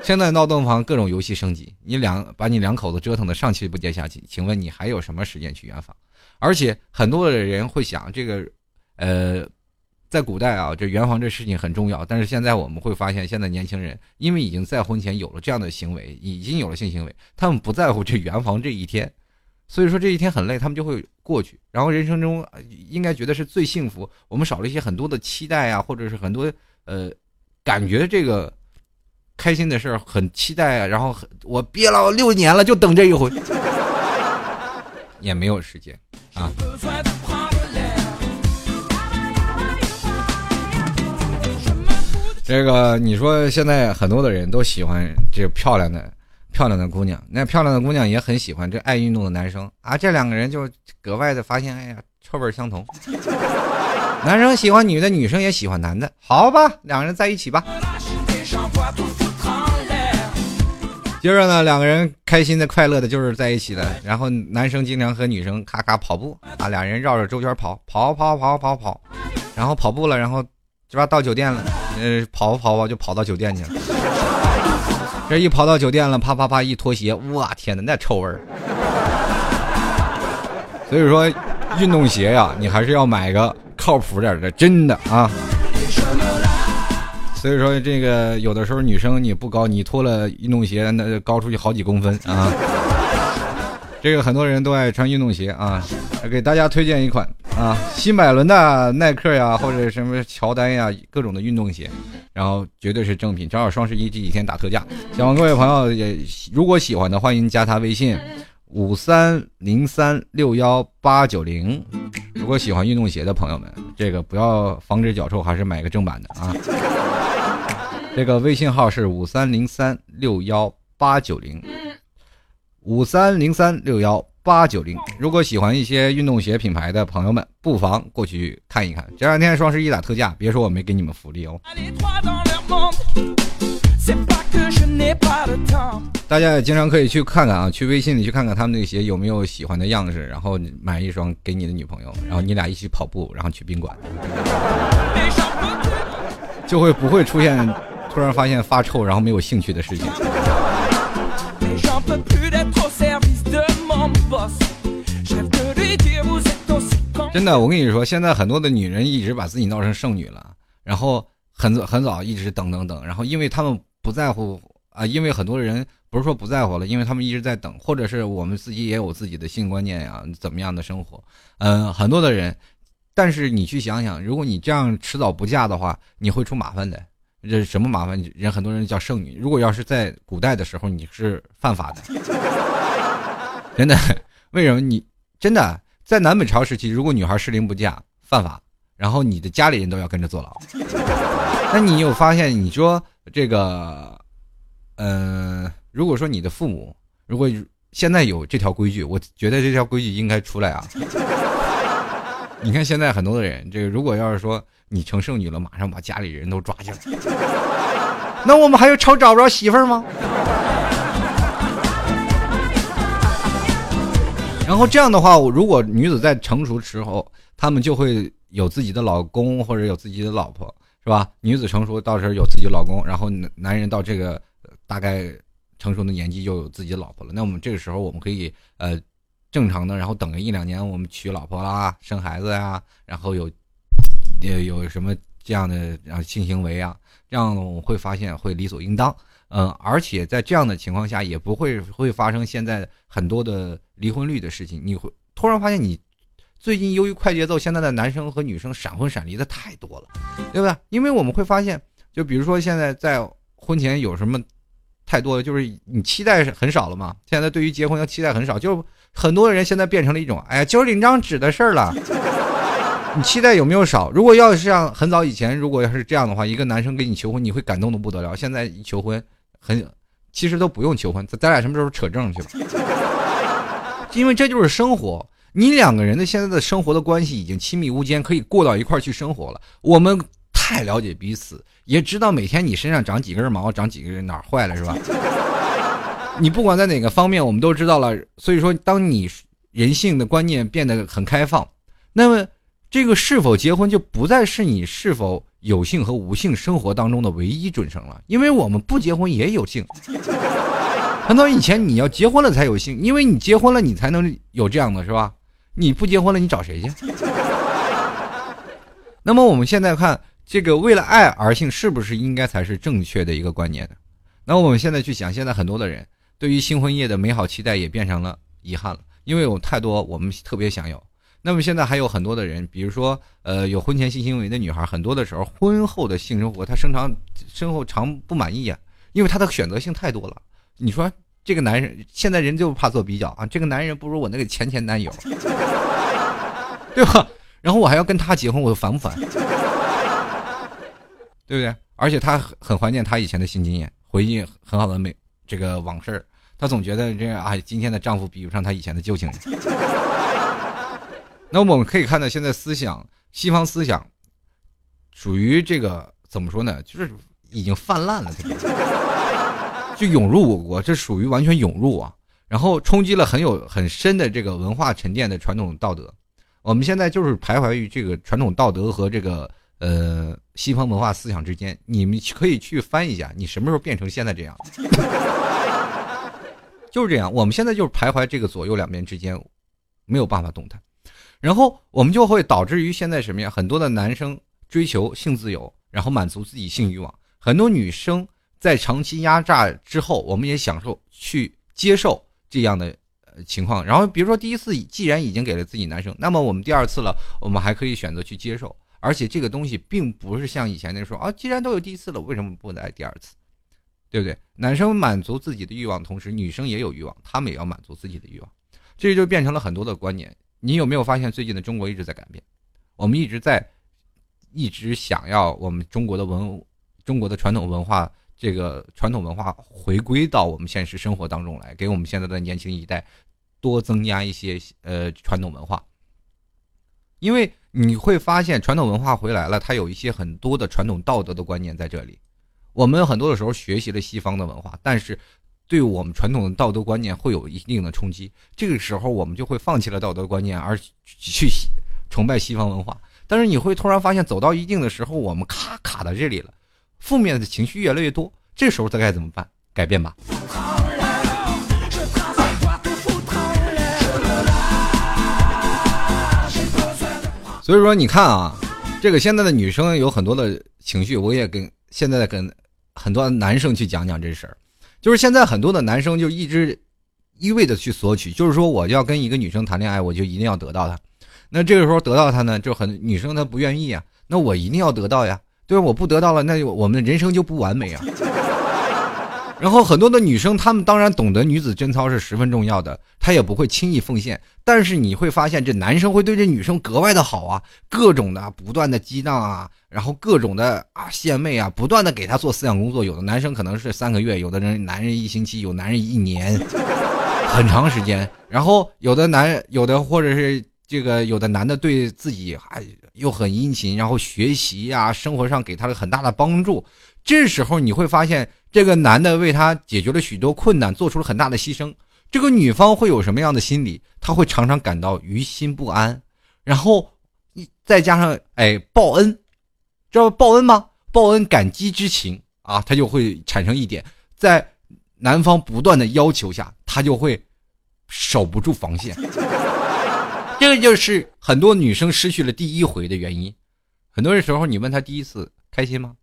现在闹洞房，各种游戏升级，你两把你两口子折腾的上气不接下气，请问你还有什么时间去圆房？而且很多的人会想，这个，呃。在古代啊，这圆房这事情很重要。但是现在我们会发现，现在年轻人因为已经在婚前有了这样的行为，已经有了性行为，他们不在乎这圆房这一天，所以说这一天很累，他们就会过去。然后人生中应该觉得是最幸福，我们少了一些很多的期待啊，或者是很多呃感觉这个开心的事儿，很期待啊。然后我憋了六年了，就等这一回，也没有时间啊。这个你说现在很多的人都喜欢这漂亮的漂亮的姑娘，那漂亮的姑娘也很喜欢这爱运动的男生啊。这两个人就格外的发现，哎呀，臭味相同。男生喜欢女的，女生也喜欢男的，好吧，两个人在一起吧。接着呢，两个人开心的、快乐的，就是在一起了。然后男生经常和女生咔咔跑步啊，俩人绕着周圈跑，跑跑跑跑跑，然后跑步了，然后这吧到酒店了。呃，跑吧跑吧，就跑到酒店去了。这一跑到酒店了，啪啪啪一脱鞋，哇天哪，那臭味儿！所以说，运动鞋呀，你还是要买个靠谱点的，真的啊。所以说，这个有的时候女生你不高，你脱了运动鞋，那高出去好几公分啊。这个很多人都爱穿运动鞋啊，给大家推荐一款啊，新百伦的耐克呀，或者什么乔丹呀，各种的运动鞋，然后绝对是正品，正好双十一这几天打特价。希望各位朋友也如果喜欢的，欢迎加他微信五三零三六幺八九零。如果喜欢运动鞋的朋友们，这个不要防止脚臭，还是买个正版的啊。这个微信号是五三零三六幺八九零。五三零三六幺八九零，如果喜欢一些运动鞋品牌的朋友们，不妨过去看一看。这两天双十一打特价，别说我没给你们福利哦。大家也经常可以去看看啊，去微信里去看看他们那个鞋有没有喜欢的样式，然后买一双给你的女朋友，然后你俩一起跑步，然后去宾馆，就会不会出现突然发现发臭然后没有兴趣的事情。真的，我跟你说，现在很多的女人一直把自己闹成剩女了，然后很很早一直等等等，然后因为他们不在乎啊，因为很多人不是说不在乎了，因为他们一直在等，或者是我们自己也有自己的性观念呀，怎么样的生活，嗯，很多的人，但是你去想想，如果你这样迟早不嫁的话，你会出麻烦的。这是什么麻烦？人很多人叫剩女。如果要是在古代的时候，你是犯法的，真的。为什么你真的在南北朝时期，如果女孩适龄不嫁，犯法，然后你的家里人都要跟着坐牢。那你有发现？你说这个，嗯，如果说你的父母如果现在有这条规矩，我觉得这条规矩应该出来啊。你看现在很多的人，这个如果要是说。你成剩女了，马上把家里人都抓起来，那我们还有愁找不着媳妇儿吗？然后这样的话，如果女子在成熟时候，她们就会有自己的老公或者有自己的老婆，是吧？女子成熟到时候有自己老公，然后男人到这个大概成熟的年纪就有自己老婆了。那我们这个时候，我们可以呃正常的，然后等个一两年，我们娶老婆啦，生孩子呀，然后有。也有什么这样的啊性行为啊，这样我会发现会理所应当，嗯，而且在这样的情况下也不会会发生现在很多的离婚率的事情。你会突然发现，你最近由于快节奏，现在的男生和女生闪婚闪离的太多了，对不对？因为我们会发现，就比如说现在在婚前有什么太多的，就是你期待是很少了嘛。现在对于结婚的期待很少，就很多人现在变成了一种，哎呀，就是领张纸的事儿了。你期待有没有少？如果要是像很早以前，如果要是这样的话，一个男生给你求婚，你会感动的不得了。现在一求婚，很其实都不用求婚，咱咱俩什么时候扯证去了？因为这就是生活，你两个人的现在的生活的关系已经亲密无间，可以过到一块儿去生活了。我们太了解彼此，也知道每天你身上长几根毛，长几根哪儿坏了是吧？你不管在哪个方面，我们都知道了。所以说，当你人性的观念变得很开放，那么。这个是否结婚就不再是你是否有性和无性生活当中的唯一准绳了，因为我们不结婚也有性。很多以前你要结婚了才有性，因为你结婚了你才能有这样的是吧？你不结婚了你找谁去？那么我们现在看这个为了爱而性是不是应该才是正确的一个观念呢？那我们现在去想，现在很多的人对于新婚夜的美好期待也变成了遗憾了，因为有太多我们特别想要。那么现在还有很多的人，比如说，呃，有婚前性行为的女孩，很多的时候，婚后的性生活她生长身后常不满意啊，因为她的选择性太多了。你说这个男人现在人就怕做比较啊，这个男人不如我那个前前男友，对吧？然后我还要跟他结婚，我烦不烦？对不对？而且他很怀念他以前的新经验，回忆很好的美这个往事。他总觉得这样啊，今天的丈夫比不上他以前的旧情人。那我们可以看到，现在思想西方思想属于这个怎么说呢？就是已经泛滥了，就涌入我国，这属于完全涌入啊，然后冲击了很有很深的这个文化沉淀的传统道德。我们现在就是徘徊于这个传统道德和这个呃西方文化思想之间。你们可以去翻一下，你什么时候变成现在这样？就是这样，我们现在就是徘徊这个左右两边之间，没有办法动弹。然后我们就会导致于现在什么呀？很多的男生追求性自由，然后满足自己性欲望；很多女生在长期压榨之后，我们也享受去接受这样的呃情况。然后比如说第一次既然已经给了自己男生，那么我们第二次了，我们还可以选择去接受。而且这个东西并不是像以前那说啊，既然都有第一次了，为什么不来第二次？对不对？男生满足自己的欲望，同时女生也有欲望，他们也要满足自己的欲望，这就变成了很多的观念。你有没有发现，最近的中国一直在改变？我们一直在，一直想要我们中国的文，中国的传统文化，这个传统文化回归到我们现实生活当中来，给我们现在的年轻一代多增加一些呃传统文化。因为你会发现，传统文化回来了，它有一些很多的传统道德的观念在这里。我们很多的时候学习了西方的文化，但是。对我们传统的道德观念会有一定的冲击，这个时候我们就会放弃了道德观念，而去崇拜西方文化。但是你会突然发现，走到一定的时候，我们卡卡在这里了，负面的情绪越来越多，这时候他该怎么办？改变吧。所以说，你看啊，这个现在的女生有很多的情绪，我也跟现在跟很多男生去讲讲这事儿。就是现在很多的男生就一直一味的去索取，就是说我要跟一个女生谈恋爱，我就一定要得到她。那这个时候得到她呢，就很女生她不愿意啊。那我一定要得到呀，对？我不得到了，那我们的人生就不完美啊。然后很多的女生，她们当然懂得女子贞操是十分重要的，她也不会轻易奉献。但是你会发现，这男生会对这女生格外的好啊，各种的不断的激荡啊，然后各种的啊献媚啊，不断的给她做思想工作。有的男生可能是三个月，有的人男人一星期，有男人一年，很长时间。然后有的男，有的或者是这个有的男的对自己还又很殷勤，然后学习呀，生活上给他了很大的帮助。这时候你会发现。这个男的为他解决了许多困难，做出了很大的牺牲。这个女方会有什么样的心理？她会常常感到于心不安，然后再加上哎报恩，知道报恩吗？报恩感激之情啊，她就会产生一点，在男方不断的要求下，她就会守不住防线。这个就是很多女生失去了第一回的原因。很多时候，你问她第一次开心吗？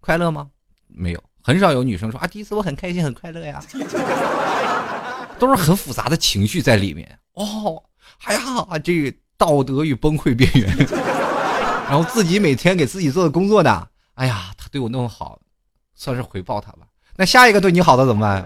快乐吗？没有。很少有女生说啊，第一次我很开心很快乐呀，都是很复杂的情绪在里面哦。哎呀，这个道德与崩溃边缘，然后自己每天给自己做的工作的，哎呀，他对我那么好，算是回报他吧。那下一个对你好的怎么办？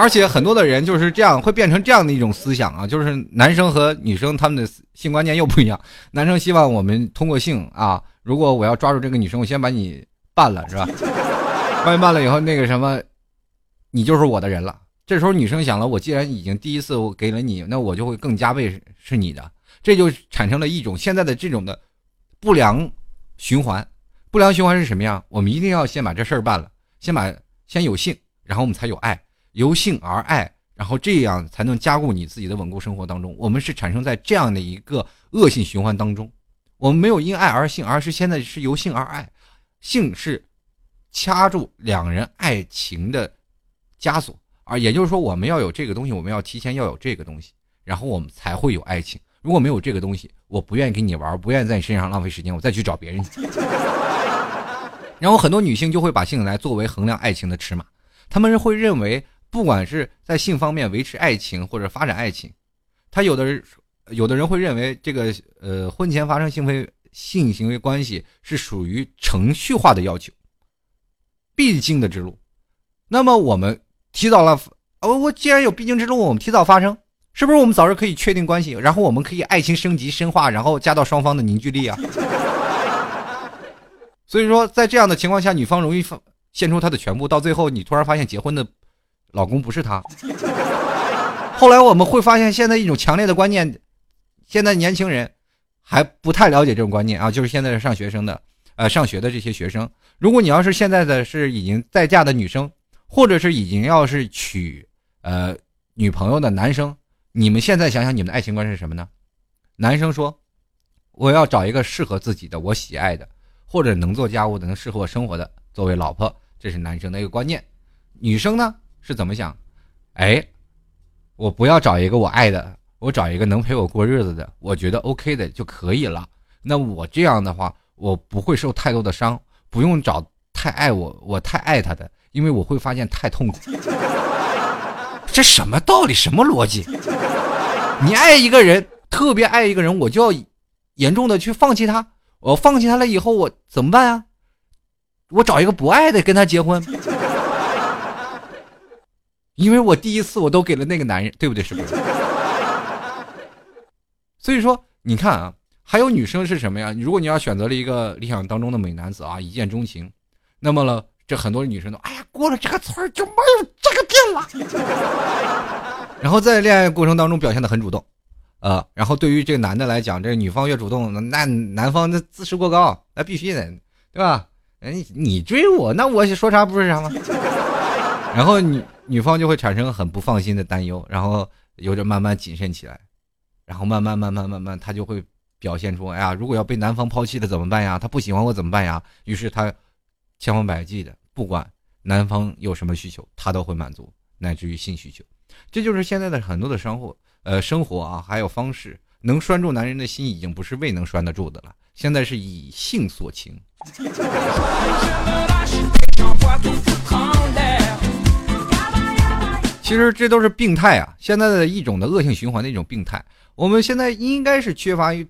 而且很多的人就是这样，会变成这样的一种思想啊，就是男生和女生他们的性观念又不一样。男生希望我们通过性啊。如果我要抓住这个女生，我先把你办了，是吧？万一办了以后，那个什么，你就是我的人了。这时候女生想了，我既然已经第一次我给了你，那我就会更加倍是你的，这就产生了一种现在的这种的不良循环。不良循环是什么呀？我们一定要先把这事儿办了，先把先有性，然后我们才有爱，由性而爱，然后这样才能加固你自己的稳固生活当中。我们是产生在这样的一个恶性循环当中。我们没有因爱而性，而是现在是由性而爱，性是掐住两人爱情的枷锁，而也就是说，我们要有这个东西，我们要提前要有这个东西，然后我们才会有爱情。如果没有这个东西，我不愿意跟你玩，不愿意在你身上浪费时间，我再去找别人。然后很多女性就会把性来作为衡量爱情的尺码，他们会认为，不管是在性方面维持爱情或者发展爱情，他有的人。有的人会认为，这个呃，婚前发生性为性行为关系是属于程序化的要求，必经的之路。那么我们提早了，哦，我既然有必经之路，我们提早发生，是不是我们早日可以确定关系，然后我们可以爱情升级深化，然后加到双方的凝聚力啊？所以说，在这样的情况下，女方容易放献出她的全部，到最后你突然发现结婚的老公不是她。后来我们会发现，现在一种强烈的观念，现在年轻人还不太了解这种观念啊，就是现在上学生的，呃，上学的这些学生，如果你要是现在的是已经在嫁的女生，或者是已经要是娶呃女朋友的男生，你们现在想想，你们的爱情观是什么呢？男生说，我要找一个适合自己的、我喜爱的。或者能做家务的、能适合我生活的，作为老婆，这是男生的一个观念。女生呢是怎么想？哎，我不要找一个我爱的，我找一个能陪我过日子的，我觉得 OK 的就可以了。那我这样的话，我不会受太多的伤，不用找太爱我、我太爱他的，因为我会发现太痛苦。这什么道理？什么逻辑？你爱一个人，特别爱一个人，我就要严重的去放弃他？我放弃他了以后，我怎么办啊？我找一个不爱的跟他结婚，因为我第一次我都给了那个男人，对不对？是不是？所以说，你看啊，还有女生是什么呀？如果你要选择了一个理想当中的美男子啊，一见钟情，那么了，这很多女生都哎呀，过了这个村就没有这个店了。然后在恋爱过程当中表现的很主动。呃，然后对于这个男的来讲，这个女方越主动，那男方那自视过高，那必须的，对吧？哎，你追我，那我说啥不是啥吗？然后女女方就会产生很不放心的担忧，然后有点慢慢谨慎起来，然后慢慢慢慢慢慢，她就会表现出，哎呀，如果要被男方抛弃了怎么办呀？他不喜欢我怎么办呀？于是她千方百计的，不管男方有什么需求，她都会满足，乃至于性需求。这就是现在的很多的商户。呃，生活啊，还有方式，能拴住男人的心，已经不是未能拴得住的了。现在是以性锁情。其实这都是病态啊，现在的一种的恶性循环的一种病态。我们现在应该是缺乏于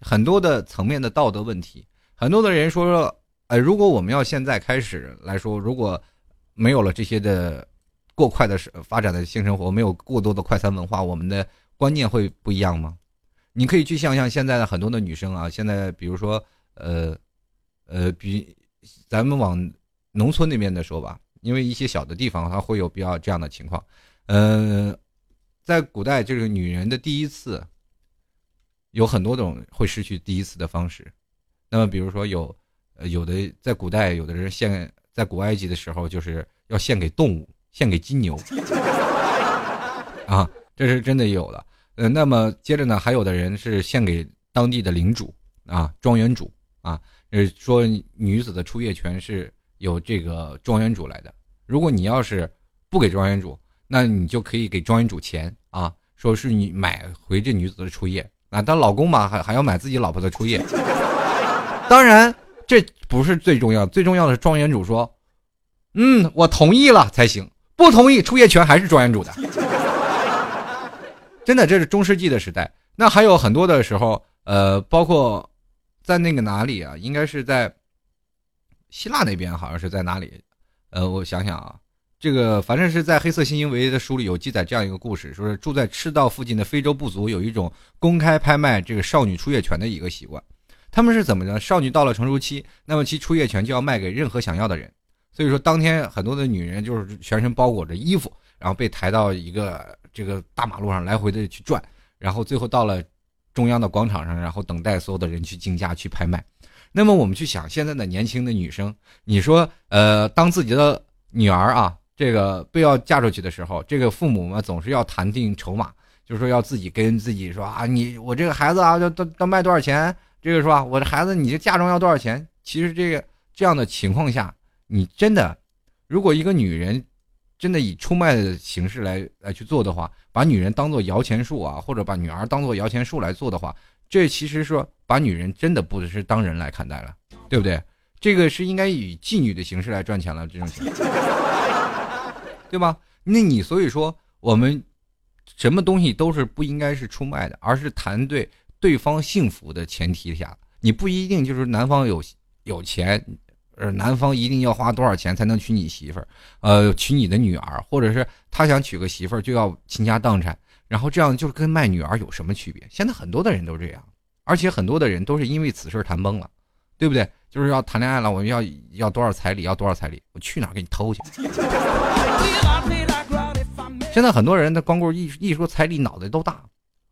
很多的层面的道德问题。很多的人说说，呃，如果我们要现在开始来说，如果没有了这些的。过快的发展的性生活，没有过多的快餐文化，我们的观念会不一样吗？你可以去想想现在的很多的女生啊，现在比如说，呃，呃，比咱们往农村那边的说吧，因为一些小的地方它会有比较这样的情况。嗯，在古代，就是女人的第一次有很多种会失去第一次的方式。那么，比如说有，呃，有的在古代，有的人献在古埃及的时候，就是要献给动物。献给金牛 啊，这是真的有的。呃，那么接着呢，还有的人是献给当地的领主啊，庄园主啊，呃，说女子的出夜权是有这个庄园主来的。如果你要是不给庄园主，那你就可以给庄园主钱啊，说是你买回这女子的初夜啊。当老公嘛，还还要买自己老婆的初夜。当然，这不是最重要，最重要的是庄园主说，嗯，我同意了才行。不同意初夜权还是庄园主的，真的，这是中世纪的时代。那还有很多的时候，呃，包括在那个哪里啊？应该是在希腊那边，好像是在哪里？呃，我想想啊，这个反正是在《黑色新英维》的书里有记载这样一个故事，说是住在赤道附近的非洲部族有一种公开拍卖这个少女出月权的一个习惯。他们是怎么着？少女到了成熟期，那么其出月权就要卖给任何想要的人。所以说，当天很多的女人就是全身包裹着衣服，然后被抬到一个这个大马路上来回的去转，然后最后到了中央的广场上，然后等待所有的人去竞价去拍卖。那么我们去想，现在的年轻的女生，你说，呃，当自己的女儿啊，这个被要嫁出去的时候，这个父母嘛总是要谈定筹码，就是说要自己跟自己说啊，你我这个孩子啊，要要要卖多少钱？这个是吧？我的孩子，你这嫁妆要多少钱？其实这个这样的情况下。你真的，如果一个女人真的以出卖的形式来来去做的话，把女人当做摇钱树啊，或者把女儿当做摇钱树来做的话，这其实说把女人真的不是当人来看待了，对不对？这个是应该以妓女的形式来赚钱了，这种情况，对吧？那你所以说我们什么东西都是不应该是出卖的，而是谈对对方幸福的前提下，你不一定就是男方有有钱。呃，男方一定要花多少钱才能娶你媳妇儿？呃，娶你的女儿，或者是他想娶个媳妇儿就要倾家荡产，然后这样就跟卖女儿有什么区别？现在很多的人都这样，而且很多的人都是因为此事谈崩了，对不对？就是要谈恋爱了，我们要要多少彩礼，要多少彩礼，我去哪给你偷去？现在很多人的光棍一一说彩礼，脑袋都大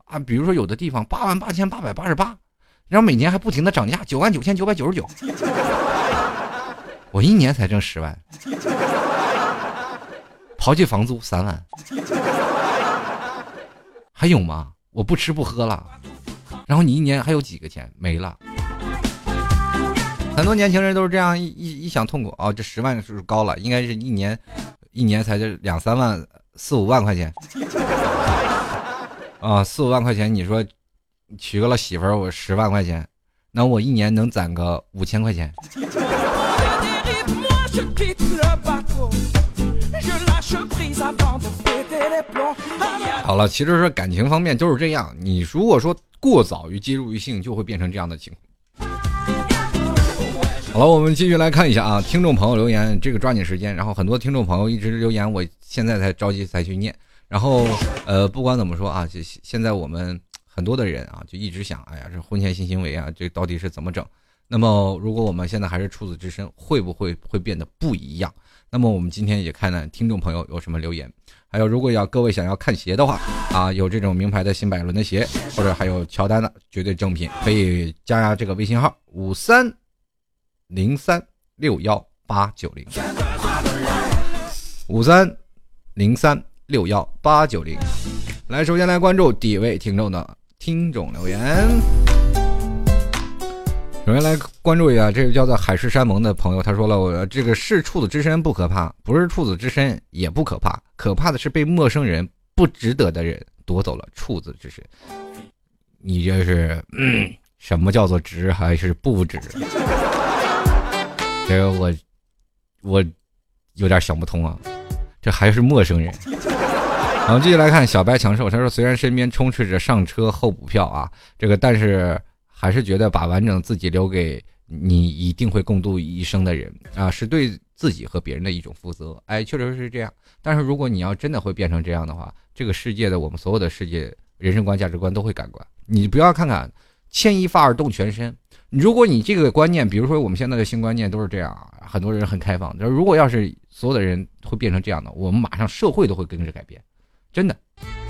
啊。比如说有的地方八万八千八百八十八，然后每年还不停的涨价，九万九千九百九十九。我一年才挣十万，刨去房租三万，还有吗？我不吃不喝了，然后你一年还有几个钱没了？很多年轻人都是这样一一一想痛苦啊，这十万是高了，应该是一年，一年才这两三万四五万块钱，啊四五万块钱，你说娶个了媳妇儿我十万块钱，那我一年能攒个五千块钱。好了，其实说感情方面就是这样，你如果说过早于接入于性，就会变成这样的情况。好了，我们继续来看一下啊，听众朋友留言，这个抓紧时间。然后很多听众朋友一直留言，我现在才着急才去念。然后呃，不管怎么说啊，就现在我们很多的人啊，就一直想，哎呀，这婚前性行为啊，这到底是怎么整？那么如果我们现在还是处子之身，会不会会变得不一样？那么我们今天也看看听众朋友有什么留言。还有，如果要各位想要看鞋的话啊，有这种名牌的新百伦的鞋，或者还有乔丹的绝对正品，可以加这个微信号五三。零三六幺八九零，五三零三六幺八九零，来，首先来关注第一位听众的听众留言。首先来关注一下这个叫做海誓山盟的朋友，他说了：“我这个是处子之身不可怕，不是处子之身也不可怕，可怕的是被陌生人不值得的人夺走了处子之身。”你这是什么叫做值还是不值？这个我，我有点想不通啊，这还是陌生人。然后继续来看小白强瘦，他说虽然身边充斥着上车后补票啊，这个但是还是觉得把完整自己留给你一定会共度一生的人啊，是对自己和别人的一种负责。哎，确实是这样。但是如果你要真的会变成这样的话，这个世界的我们所有的世界人生观、价值观都会改观。你不要看看牵一发而动全身。如果你这个观念，比如说我们现在的新观念都是这样，很多人很开放。就如果要是所有的人会变成这样的，我们马上社会都会跟着改变，真的。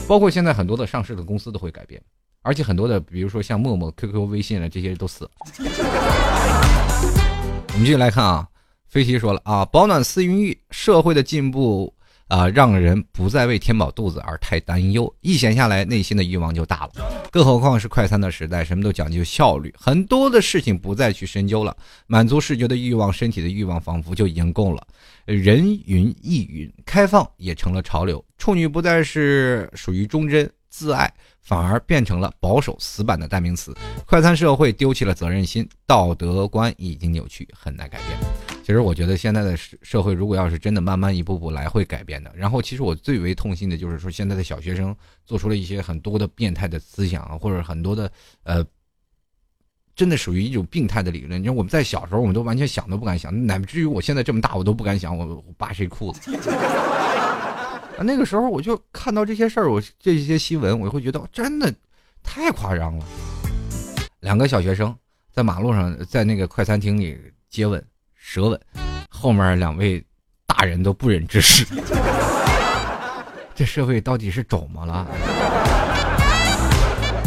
包括现在很多的上市的公司都会改变，而且很多的，比如说像陌陌、QQ、微信了，这些都死了。我们继续来看啊，飞奇说了啊，保暖思淫欲，社会的进步。啊，让人不再为填饱肚子而太担忧，一闲下来，内心的欲望就大了。更何况是快餐的时代，什么都讲究效率，很多的事情不再去深究了，满足视觉的欲望、身体的欲望，仿佛就已经够了。人云亦云，开放也成了潮流，处女不再是属于忠贞自爱，反而变成了保守死板的代名词。快餐社会丢弃了责任心，道德观已经扭曲，很难改变。其实我觉得现在的社会，如果要是真的慢慢一步步来，会改变的。然后，其实我最为痛心的就是说，现在的小学生做出了一些很多的变态的思想，或者很多的呃，真的属于一种病态的理论。你看，我们在小时候，我们都完全想都不敢想，乃至于我现在这么大，我都不敢想我扒谁裤子。啊，那个时候我就看到这些事儿，我这些新闻，我会觉得真的太夸张了。两个小学生在马路上，在那个快餐厅里接吻。舌吻，后面两位大人都不忍直视。这社会到底是肿么了？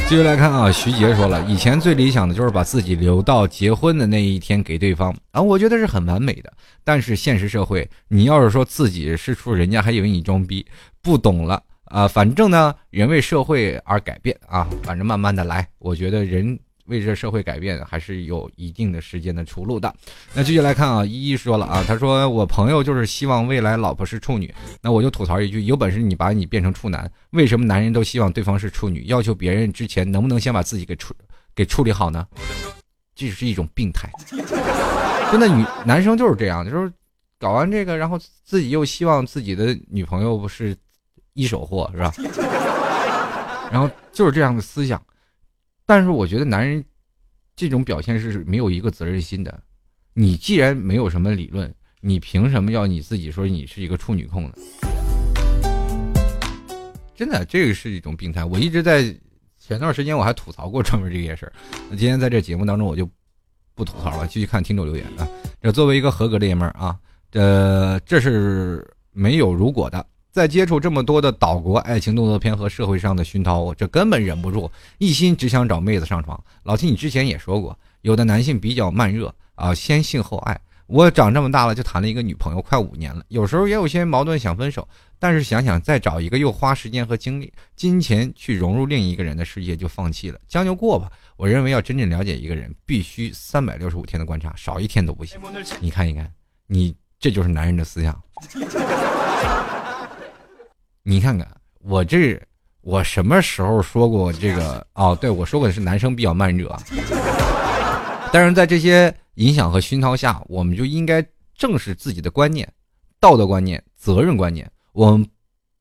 继续来看啊，徐杰说了，以前最理想的就是把自己留到结婚的那一天给对方啊，我觉得是很完美的。但是现实社会，你要是说自己是处，人家还以为你装逼，不懂了啊。反正呢，人为社会而改变啊，反正慢慢的来，我觉得人。为这社会改变还是有一定的时间的出路的。那继续来看啊，依依说了啊，他说我朋友就是希望未来老婆是处女，那我就吐槽一句，有本事你把你变成处男。为什么男人都希望对方是处女？要求别人之前能不能先把自己给处给处理好呢？这是一种病态。真的女男生就是这样，就是搞完这个，然后自己又希望自己的女朋友不是一手货，是吧？然后就是这样的思想。但是我觉得男人这种表现是没有一个责任心的。你既然没有什么理论，你凭什么要你自己说你是一个处女控呢？真的，这个是一种病态。我一直在前段时间我还吐槽过专门这件事儿。那今天在这节目当中我就不吐槽了，继续看听众留言啊。这作为一个合格的爷们儿啊，呃，这是没有如果的。在接触这么多的岛国爱情动作片和社会上的熏陶，我这根本忍不住，一心只想找妹子上床。老七，你之前也说过，有的男性比较慢热啊，先性后爱。我长这么大了就谈了一个女朋友，快五年了，有时候也有些矛盾，想分手。但是想想再找一个又花时间和精力、金钱去融入另一个人的世界，就放弃了，将就过吧。我认为要真正了解一个人，必须三百六十五天的观察，少一天都不行。你看一看，你这就是男人的思想。你看看我这，我什么时候说过这个？哦，对，我说过的是男生比较慢热。但是在这些影响和熏陶下，我们就应该正视自己的观念、道德观念、责任观念。我们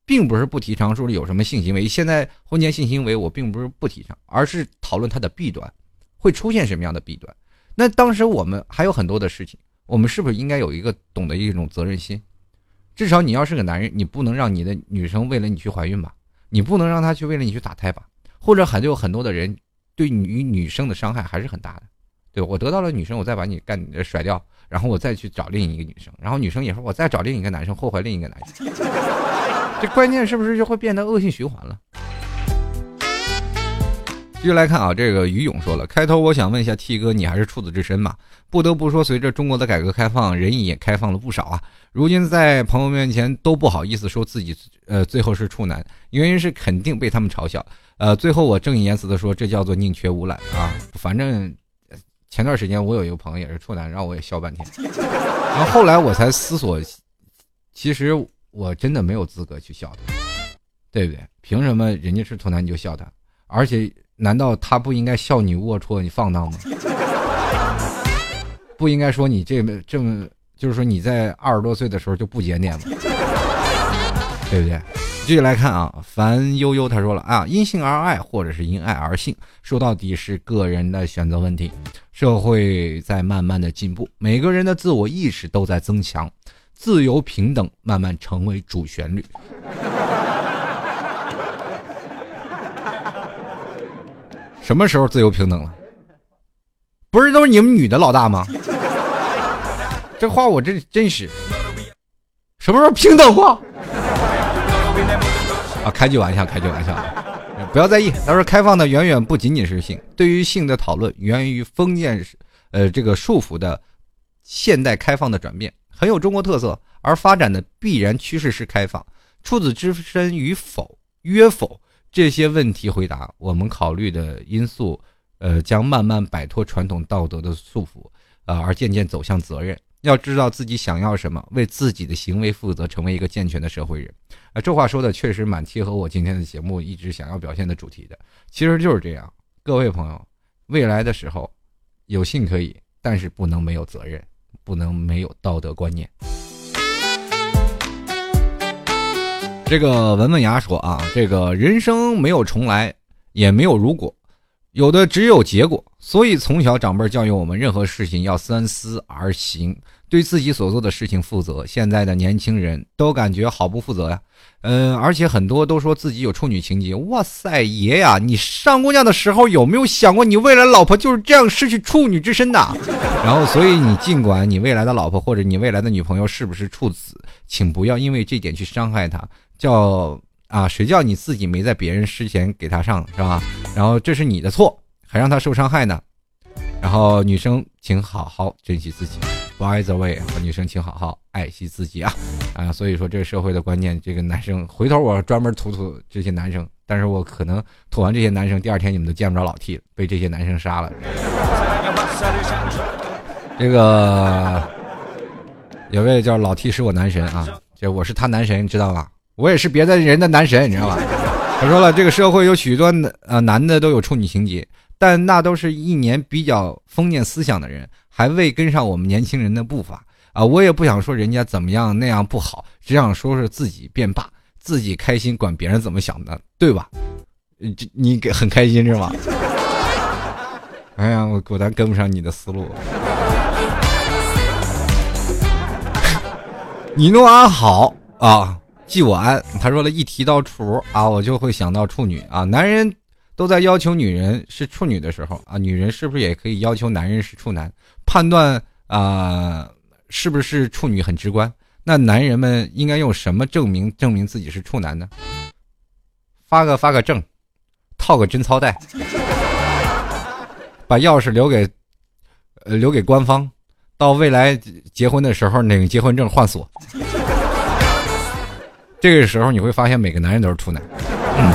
并不是不提倡说有什么性行为，现在婚前性行为我并不是不提倡，而是讨论它的弊端，会出现什么样的弊端。那当时我们还有很多的事情，我们是不是应该有一个懂得一种责任心？至少你要是个男人，你不能让你的女生为了你去怀孕吧？你不能让她去为了你去打胎吧？或者很有很多的人对女女生的伤害还是很大的。对我得到了女生，我再把你干甩掉。然后我再去找另一个女生，然后女生也说我再找另一个男生，祸害另一个男生，这关键是不是就会变得恶性循环了？继续来看啊，这个于勇说了，开头我想问一下 T 哥，你还是处子之身吗？不得不说，随着中国的改革开放，人也开放了不少啊。如今在朋友面前都不好意思说自己，呃，最后是处男，原因是肯定被他们嘲笑。呃，最后我正义言辞的说，这叫做宁缺毋滥啊，反正。前段时间我有一个朋友也是处男，让我也笑半天。然后后来我才思索，其实我真的没有资格去笑他，对不对？凭什么人家是处男你就笑他？而且难道他不应该笑你龌龊、你放荡吗？不应该说你这么这么，就是说你在二十多岁的时候就不检点吗？对不对？继续来看啊，樊悠悠他说了啊，因性而爱，或者是因爱而性，说到底是个人的选择问题。社会在慢慢的进步，每个人的自我意识都在增强，自由平等慢慢成为主旋律。什么时候自由平等了？不是都是你们女的老大吗？这话我这真是，什么时候平等过？啊，开句玩笑，开句玩笑，不要在意。他说，开放的远远不仅仅是性，对于性的讨论源于封建，呃，这个束缚的现代开放的转变，很有中国特色。而发展的必然趋势是开放。处子之身与否，约否这些问题回答，我们考虑的因素，呃，将慢慢摆脱传统道德的束缚，呃，而渐渐走向责任。要知道自己想要什么，为自己的行为负责，成为一个健全的社会人。啊，这话说的确实蛮贴合我今天的节目一直想要表现的主题的。其实就是这样，各位朋友，未来的时候，有幸可以，但是不能没有责任，不能没有道德观念。这个文文牙说啊，这个人生没有重来，也没有如果。有的只有结果，所以从小长辈教育我们，任何事情要三思而行，对自己所做的事情负责。现在的年轻人都感觉好不负责呀，嗯，而且很多都说自己有处女情节。哇塞，爷呀，你上姑娘的时候有没有想过，你未来老婆就是这样失去处女之身的？然后，所以你尽管你未来的老婆或者你未来的女朋友是不是处子，请不要因为这点去伤害她，叫。啊，谁叫你自己没在别人之前给他上是吧？然后这是你的错，还让他受伤害呢。然后女生请好好珍惜自己，By the way，女生请好好爱惜自己啊啊！所以说这个社会的观念，这个男生回头我专门吐吐这些男生，但是我可能吐完这些男生，第二天你们都见不着老 T，被这些男生杀了。这个有位叫老 T 是我男神啊，这我是他男神，知道吧？我也是别的人的男神，你知道吧？他说了，这个社会有许多呃男的都有处女情节，但那都是一年比较封建思想的人，还未跟上我们年轻人的步伐啊！我也不想说人家怎么样那样不好，只想说是自己变霸，自己开心，管别人怎么想的，对吧？这你给很开心是吧？哎呀，我果然跟不上你的思路。你诺安好啊。记我安，他说了一提到处啊，我就会想到处女啊。男人都在要求女人是处女的时候啊，女人是不是也可以要求男人是处男？判断啊，是不是处女很直观？那男人们应该用什么证明证明自己是处男呢？发个发个证，套个贞操带，把钥匙留给呃留给官方，到未来结婚的时候，那个结婚证换锁。这个时候你会发现每个男人都是处男。嗯。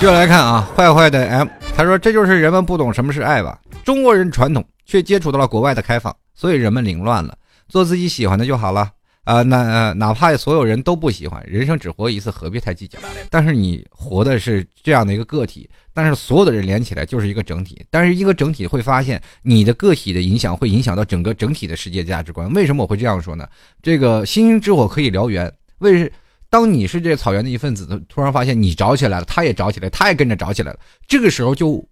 接下来看啊，坏坏的 M，他说这就是人们不懂什么是爱吧？中国人传统却接触到了国外的开放，所以人们凌乱了。做自己喜欢的就好了啊！那哪怕所有人都不喜欢，人生只活一次，何必太计较？但是你活的是这样的一个个体，但是所有的人连起来就是一个整体。但是一个整体会发现，你的个体的影响会影响到整个整体的世界价值观。为什么我会这样说呢？这个星星之火可以燎原。为当你是这草原的一份子，突然发现你着起来了，他也着起来，他也跟着着起来了。这个时候就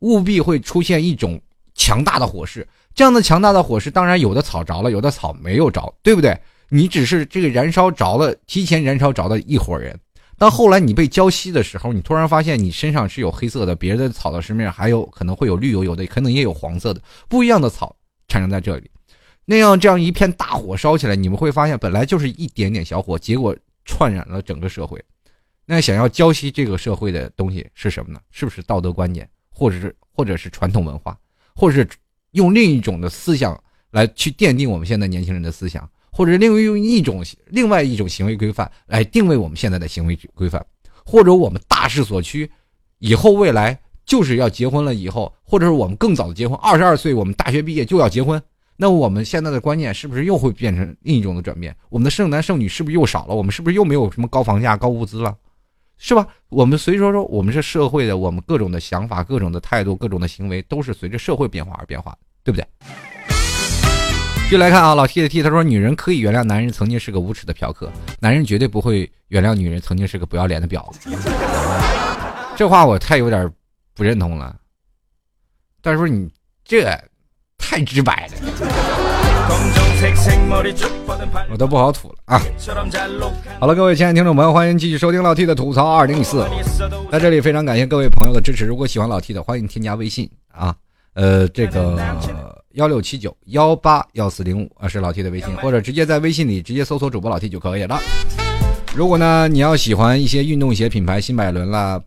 务必会出现一种强大的火势。这样的强大的火势，当然有的草着了，有的草没有着，对不对？你只是这个燃烧着了，提前燃烧着的一伙人。当后来你被浇熄的时候，你突然发现你身上是有黑色的，别的草的身面还有可能会有绿油油的，可能也有黄色的，不一样的草产生在这里。那样这样一片大火烧起来，你们会发现本来就是一点点小火，结果串染了整个社会。那想要浇熄这个社会的东西是什么呢？是不是道德观念，或者是或者是传统文化，或者是？用另一种的思想来去奠定我们现在年轻人的思想，或者另用一种另外一种行为规范来定位我们现在的行为规范，或者我们大势所趋，以后未来就是要结婚了以后，或者是我们更早的结婚，二十二岁我们大学毕业就要结婚，那我们现在的观念是不是又会变成另一种的转变？我们的剩男剩女是不是又少了？我们是不是又没有什么高房价、高物资了？是吧？我们随说说，我们是社会的，我们各种的想法、各种的态度、各种的行为，都是随着社会变化而变化。对不对？就来看啊，老 T 的 T，他说：“女人可以原谅男人曾经是个无耻的嫖客，男人绝对不会原谅女人曾经是个不要脸的婊子。”这话我太有点不认同了。但是你这太直白了，我都不好吐了啊！好了，各位亲爱的听众朋友，欢迎继续收听老 T 的吐槽二零一四。在这里非常感谢各位朋友的支持，如果喜欢老 T 的，欢迎添加微信啊。呃，这个幺六七九幺八幺四零五啊，是老 T 的微信，或者直接在微信里直接搜索主播老 T 就可以了。如果呢，你要喜欢一些运动鞋品牌，新百伦啦，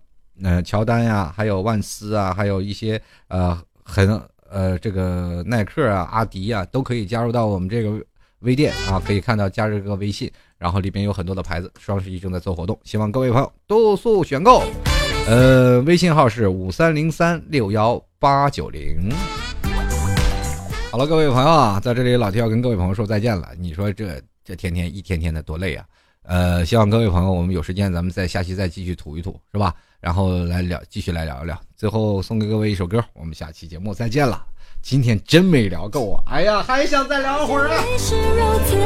呃，乔丹呀，还有万斯啊，还有一些呃，很呃，这个耐克啊，阿迪啊，都可以加入到我们这个微店啊，可以看到加这个微信，然后里边有很多的牌子，双十一正在做活动，希望各位朋友多速选购。呃，微信号是五三零三六幺。八九零，好了，各位朋友啊，在这里老 T 要跟各位朋友说再见了。你说这这天天一天天的多累啊！呃，希望各位朋友，我们有时间咱们再下期再继续吐一吐，是吧？然后来聊，继续来聊一聊。最后送给各位一首歌，我们下期节目再见了。今天真没聊够啊！哎呀，还想再聊会儿啊！最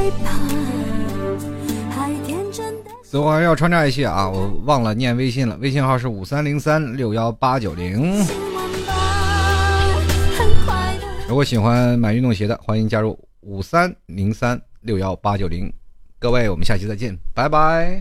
后还要穿插一些啊，我忘了念微信了，微信号是五三零三六幺八九零。如果喜欢买运动鞋的，欢迎加入五三零三六幺八九零。各位，我们下期再见，拜拜。